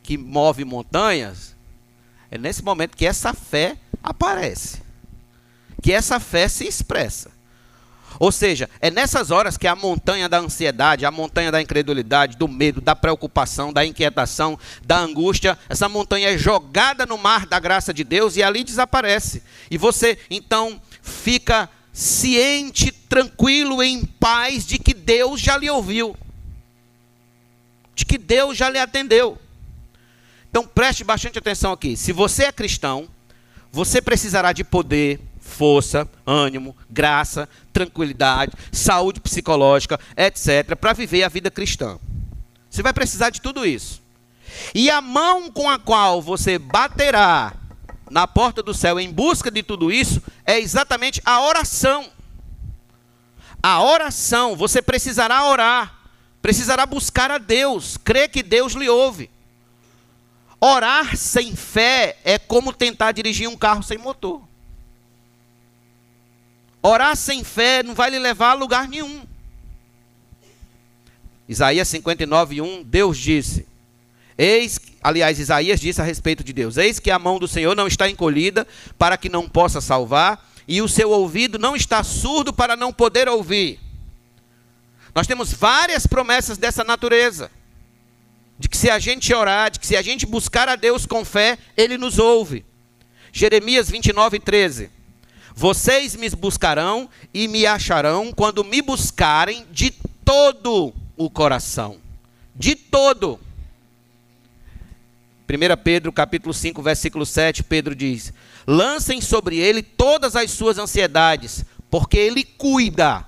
[SPEAKER 1] que move montanhas, é nesse momento que essa fé aparece. Que essa fé se expressa. Ou seja, é nessas horas que a montanha da ansiedade, a montanha da incredulidade, do medo, da preocupação, da inquietação, da angústia, essa montanha é jogada no mar da graça de Deus e ali desaparece. E você então fica ciente, tranquilo, em paz de que Deus já lhe ouviu, de que Deus já lhe atendeu. Então preste bastante atenção aqui. Se você é cristão, você precisará de poder, força, ânimo, graça, tranquilidade, saúde psicológica, etc., para viver a vida cristã. Você vai precisar de tudo isso. E a mão com a qual você baterá na porta do céu em busca de tudo isso é exatamente a oração. A oração, você precisará orar, precisará buscar a Deus, crer que Deus lhe ouve. Orar sem fé é como tentar dirigir um carro sem motor. Orar sem fé não vai lhe levar a lugar nenhum. Isaías 59, 1, Deus disse: Eis, aliás, Isaías disse a respeito de Deus: Eis que a mão do Senhor não está encolhida para que não possa salvar, e o seu ouvido não está surdo para não poder ouvir. Nós temos várias promessas dessa natureza. De que se a gente orar, de que se a gente buscar a Deus com fé, Ele nos ouve. Jeremias 29, 13. Vocês me buscarão e me acharão quando me buscarem de todo o coração. De todo. 1 Pedro capítulo 5, versículo 7, Pedro diz: Lancem sobre ele todas as suas ansiedades, porque ele cuida.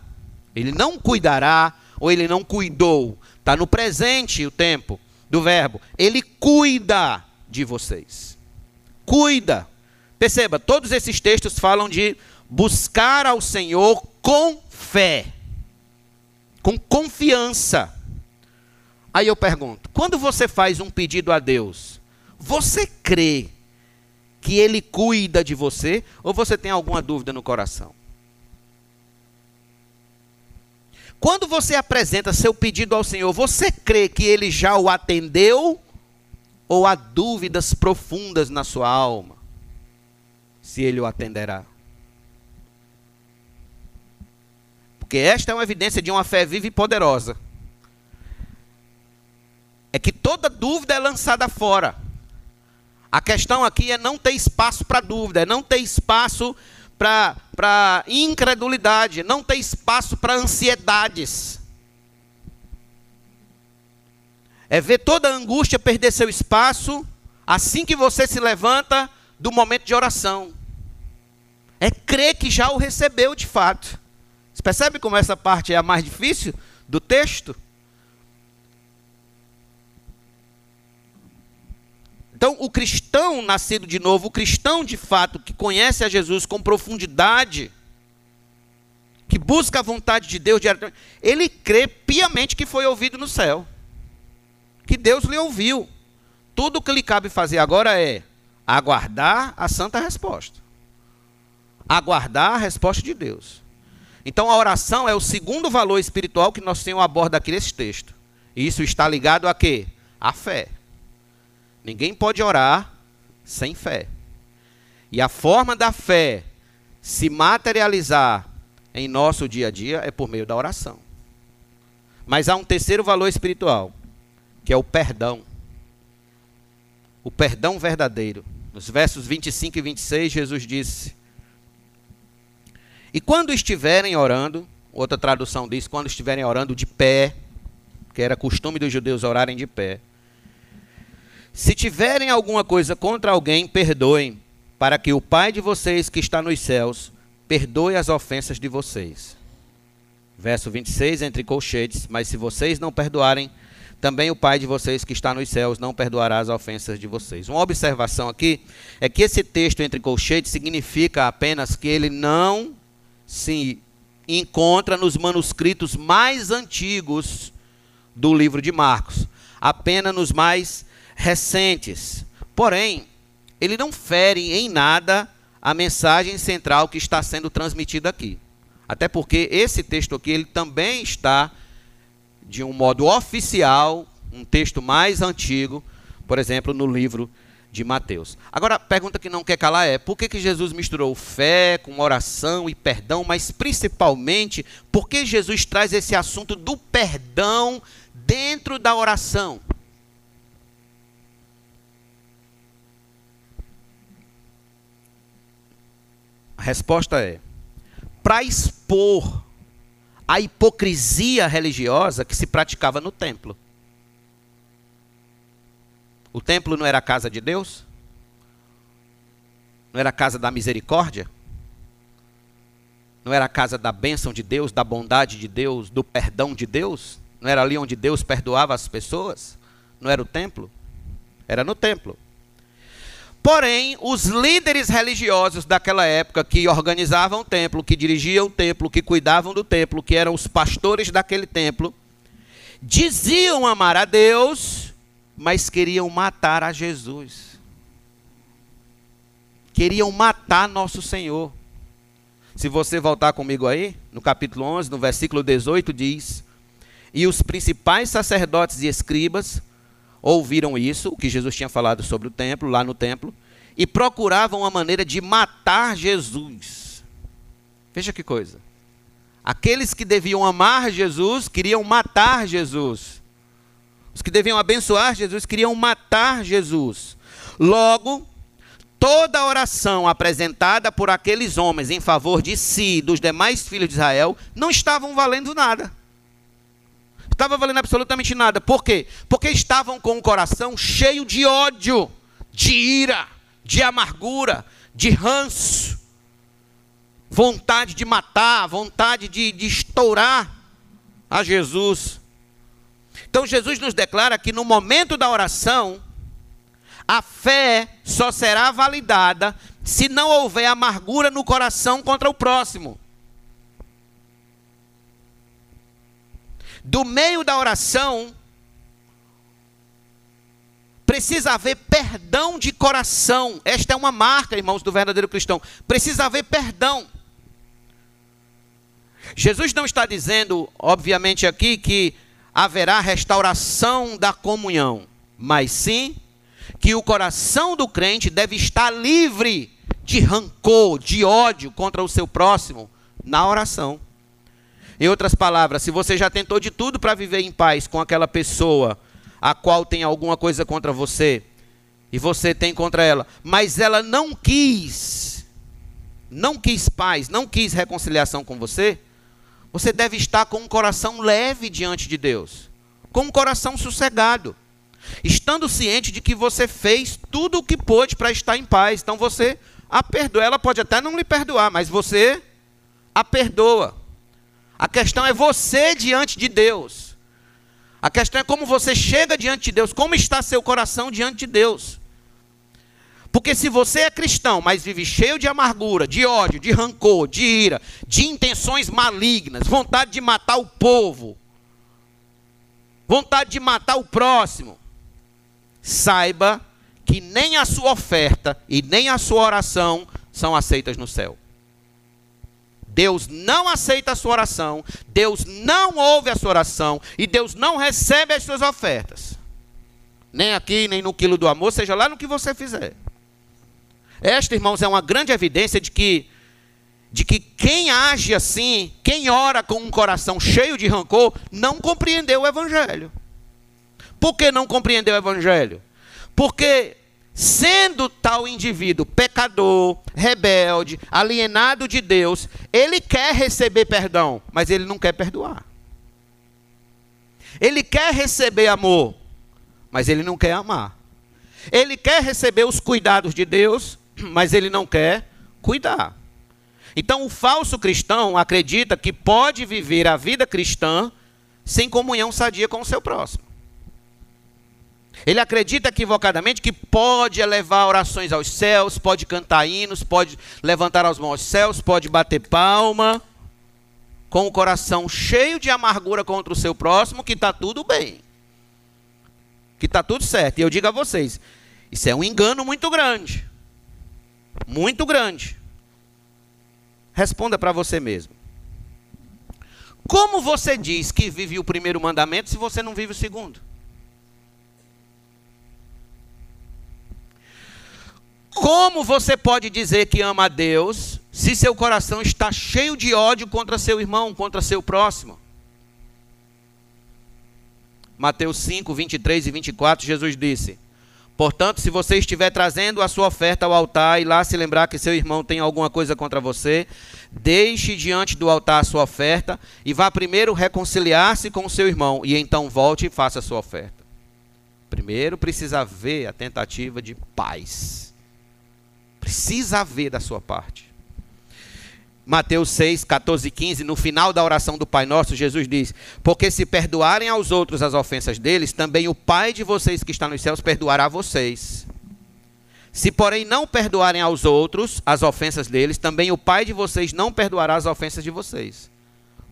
[SPEAKER 1] Ele não cuidará ou ele não cuidou. Está no presente o tempo do verbo. Ele cuida de vocês. Cuida. Perceba, todos esses textos falam de buscar ao Senhor com fé, com confiança. Aí eu pergunto: quando você faz um pedido a Deus, você crê que Ele cuida de você ou você tem alguma dúvida no coração? Quando você apresenta seu pedido ao Senhor, você crê que Ele já o atendeu ou há dúvidas profundas na sua alma? Se Ele o atenderá. Porque esta é uma evidência de uma fé viva e poderosa. É que toda dúvida é lançada fora. A questão aqui é não ter espaço para dúvida, é não ter espaço para incredulidade, não ter espaço para ansiedades. É ver toda a angústia perder seu espaço assim que você se levanta do momento de oração. É crer que já o recebeu de fato. Você percebe como essa parte é a mais difícil do texto? Então, o cristão nascido de novo, o cristão de fato que conhece a Jesus com profundidade, que busca a vontade de Deus diariamente, ele crê piamente que foi ouvido no céu. Que Deus lhe ouviu. Tudo o que lhe cabe fazer agora é aguardar a santa resposta. Aguardar a resposta de Deus. Então a oração é o segundo valor espiritual que nós temos a bordo aqui nesse texto. E isso está ligado a quê? A fé. Ninguém pode orar sem fé. E a forma da fé se materializar em nosso dia a dia é por meio da oração. Mas há um terceiro valor espiritual, que é o perdão. O perdão verdadeiro. Nos versos 25 e 26, Jesus disse: E quando estiverem orando, outra tradução diz: quando estiverem orando de pé, que era costume dos judeus orarem de pé se tiverem alguma coisa contra alguém, perdoem, para que o Pai de vocês que está nos céus perdoe as ofensas de vocês. Verso 26, entre colchetes: Mas se vocês não perdoarem, também o Pai de vocês que está nos céus não perdoará as ofensas de vocês. Uma observação aqui é que esse texto entre colchetes significa apenas que ele não se encontra nos manuscritos mais antigos do livro de Marcos, apenas nos mais recentes. Porém, ele não fere em nada a mensagem central que está sendo transmitida aqui. Até porque esse texto aqui ele também está de um modo oficial, um texto mais antigo, por exemplo, no livro de Mateus. Agora, a pergunta que não quer calar é: por que, que Jesus misturou fé com oração e perdão, mas principalmente, por que Jesus traz esse assunto do perdão dentro da oração? Resposta é: para expor a hipocrisia religiosa que se praticava no templo. O templo não era a casa de Deus? Não era a casa da misericórdia? Não era a casa da bênção de Deus, da bondade de Deus, do perdão de Deus? Não era ali onde Deus perdoava as pessoas? Não era o templo? Era no templo. Porém, os líderes religiosos daquela época que organizavam o templo, que dirigiam o templo, que cuidavam do templo, que eram os pastores daquele templo, diziam amar a Deus, mas queriam matar a Jesus. Queriam matar nosso Senhor. Se você voltar comigo aí, no capítulo 11, no versículo 18, diz: E os principais sacerdotes e escribas ouviram isso, o que Jesus tinha falado sobre o templo, lá no templo, e procuravam uma maneira de matar Jesus. Veja que coisa. Aqueles que deviam amar Jesus queriam matar Jesus. Os que deviam abençoar Jesus queriam matar Jesus. Logo, toda oração apresentada por aqueles homens em favor de si e dos demais filhos de Israel não estavam valendo nada. Estava valendo absolutamente nada. Por quê? Porque estavam com o coração cheio de ódio, de ira, de amargura, de ranço vontade de matar, vontade de, de estourar a Jesus. Então Jesus nos declara que no momento da oração, a fé só será validada se não houver amargura no coração contra o próximo. Do meio da oração, precisa haver perdão de coração. Esta é uma marca, irmãos, do verdadeiro cristão. Precisa haver perdão. Jesus não está dizendo, obviamente, aqui que haverá restauração da comunhão, mas sim que o coração do crente deve estar livre de rancor, de ódio contra o seu próximo na oração. Em outras palavras, se você já tentou de tudo para viver em paz com aquela pessoa a qual tem alguma coisa contra você, e você tem contra ela, mas ela não quis, não quis paz, não quis reconciliação com você, você deve estar com um coração leve diante de Deus, com um coração sossegado, estando ciente de que você fez tudo o que pôde para estar em paz. Então você a perdoa. Ela pode até não lhe perdoar, mas você a perdoa. A questão é você diante de Deus. A questão é como você chega diante de Deus, como está seu coração diante de Deus. Porque se você é cristão, mas vive cheio de amargura, de ódio, de rancor, de ira, de intenções malignas, vontade de matar o povo, vontade de matar o próximo, saiba que nem a sua oferta e nem a sua oração são aceitas no céu. Deus não aceita a sua oração, Deus não ouve a sua oração e Deus não recebe as suas ofertas. Nem aqui, nem no quilo do amor, seja lá no que você fizer. Esta, irmãos, é uma grande evidência de que de que quem age assim, quem ora com um coração cheio de rancor, não compreendeu o evangelho. Por que não compreendeu o evangelho? Porque sendo tal indivíduo pecador, rebelde, alienado de Deus, ele quer receber perdão, mas ele não quer perdoar. Ele quer receber amor, mas ele não quer amar. Ele quer receber os cuidados de Deus, mas ele não quer cuidar. Então, o falso cristão acredita que pode viver a vida cristã sem comunhão sadia com o seu próximo. Ele acredita equivocadamente que pode elevar orações aos céus, pode cantar hinos, pode levantar as mãos aos céus, pode bater palma, com o coração cheio de amargura contra o seu próximo, que está tudo bem, que está tudo certo. E eu digo a vocês: isso é um engano muito grande muito grande. Responda para você mesmo. Como você diz que vive o primeiro mandamento se você não vive o segundo? Como você pode dizer que ama a Deus se seu coração está cheio de ódio contra seu irmão, contra seu próximo? Mateus 5, 23 e 24, Jesus disse: Portanto, se você estiver trazendo a sua oferta ao altar e lá se lembrar que seu irmão tem alguma coisa contra você, deixe diante do altar a sua oferta e vá primeiro reconciliar-se com o seu irmão e então volte e faça a sua oferta. Primeiro precisa haver a tentativa de paz. Precisa haver da sua parte. Mateus 6, 14 e 15, no final da oração do Pai Nosso, Jesus diz: Porque se perdoarem aos outros as ofensas deles, também o Pai de vocês que está nos céus perdoará vocês. Se, porém, não perdoarem aos outros as ofensas deles, também o Pai de vocês não perdoará as ofensas de vocês.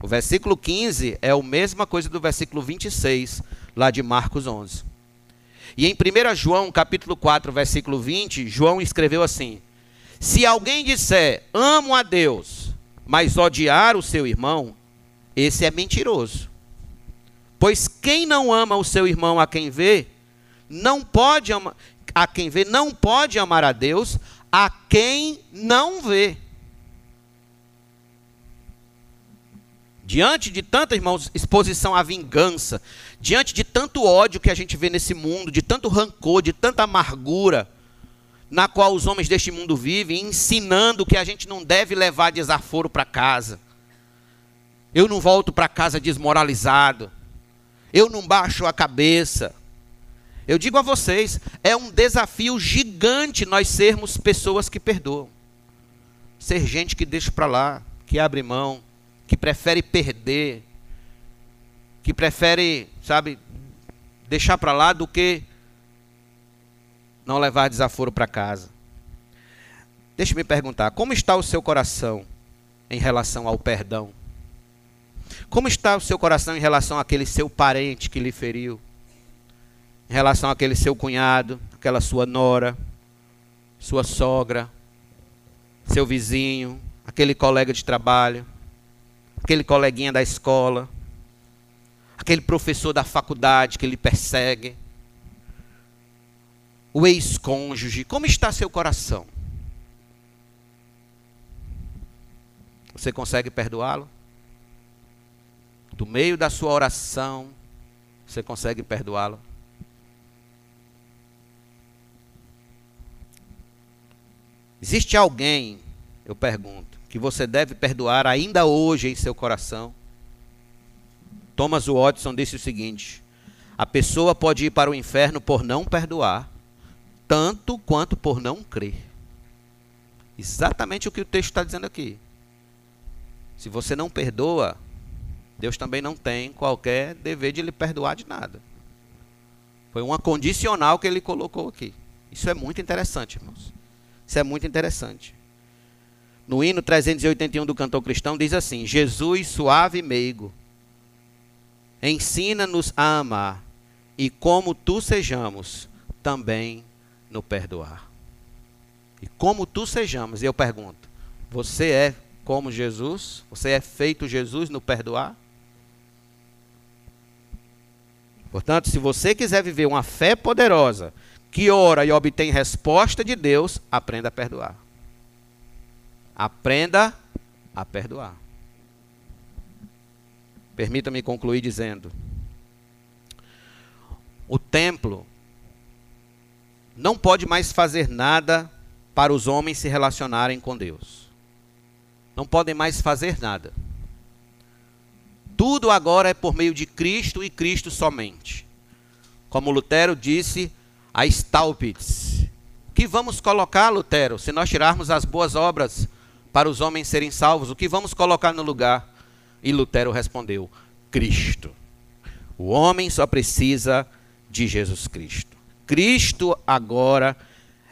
[SPEAKER 1] O versículo 15 é a mesma coisa do versículo 26, lá de Marcos 11. E em 1 João, capítulo 4, versículo 20, João escreveu assim: Se alguém disser, amo a Deus, mas odiar o seu irmão, esse é mentiroso. Pois quem não ama o seu irmão a quem vê, não pode amar, a quem vê, não pode amar a Deus a quem não vê. Diante de tanta, irmãos, exposição à vingança, diante de tanto ódio que a gente vê nesse mundo, de tanto rancor, de tanta amargura, na qual os homens deste mundo vivem, ensinando que a gente não deve levar desaforo para casa. Eu não volto para casa desmoralizado. Eu não baixo a cabeça. Eu digo a vocês, é um desafio gigante nós sermos pessoas que perdoam. Ser gente que deixa para lá, que abre mão, que prefere perder, que prefere, sabe, deixar para lá do que não levar desaforo para casa. Deixe-me perguntar, como está o seu coração em relação ao perdão? Como está o seu coração em relação àquele seu parente que lhe feriu? Em relação àquele seu cunhado, aquela sua nora, sua sogra, seu vizinho, aquele colega de trabalho, aquele coleguinha da escola, aquele professor da faculdade que lhe persegue, o ex-cônjuge, como está seu coração? Você consegue perdoá-lo? Do meio da sua oração, você consegue perdoá-lo? Existe alguém, eu pergunto, que você deve perdoar ainda hoje em seu coração? Thomas Watson disse o seguinte: a pessoa pode ir para o inferno por não perdoar, tanto quanto por não crer. Exatamente o que o texto está dizendo aqui. Se você não perdoa, Deus também não tem qualquer dever de lhe perdoar de nada. Foi uma condicional que ele colocou aqui. Isso é muito interessante, irmãos. Isso é muito interessante. No hino 381 do cantor cristão diz assim: Jesus suave e meigo, ensina-nos a amar, e como tu sejamos, também no perdoar. E como tu sejamos, eu pergunto: você é como Jesus? Você é feito Jesus no perdoar? Portanto, se você quiser viver uma fé poderosa, que ora e obtém resposta de Deus, aprenda a perdoar. Aprenda a perdoar. Permita-me concluir dizendo: o templo não pode mais fazer nada para os homens se relacionarem com Deus. Não podem mais fazer nada. Tudo agora é por meio de Cristo e Cristo somente. Como Lutero disse a Staupitz. Que vamos colocar, Lutero, se nós tirarmos as boas obras para os homens serem salvos? O que vamos colocar no lugar? E Lutero respondeu: Cristo. O homem só precisa de Jesus Cristo. Cristo agora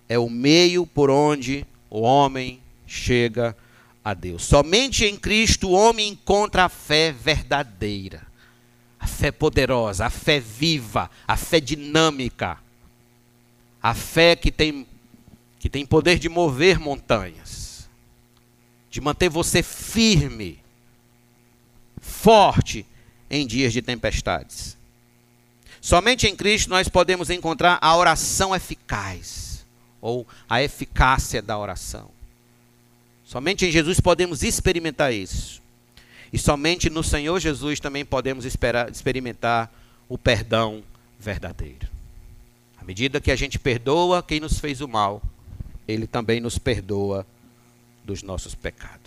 [SPEAKER 1] é o meio por onde o homem chega a Deus. Somente em Cristo o homem encontra a fé verdadeira, a fé poderosa, a fé viva, a fé dinâmica, a fé que tem, que tem poder de mover montanhas, de manter você firme, forte em dias de tempestades. Somente em Cristo nós podemos encontrar a oração eficaz, ou a eficácia da oração. Somente em Jesus podemos experimentar isso. E somente no Senhor Jesus também podemos esperar, experimentar o perdão verdadeiro. À medida que a gente perdoa quem nos fez o mal, Ele também nos perdoa dos nossos pecados.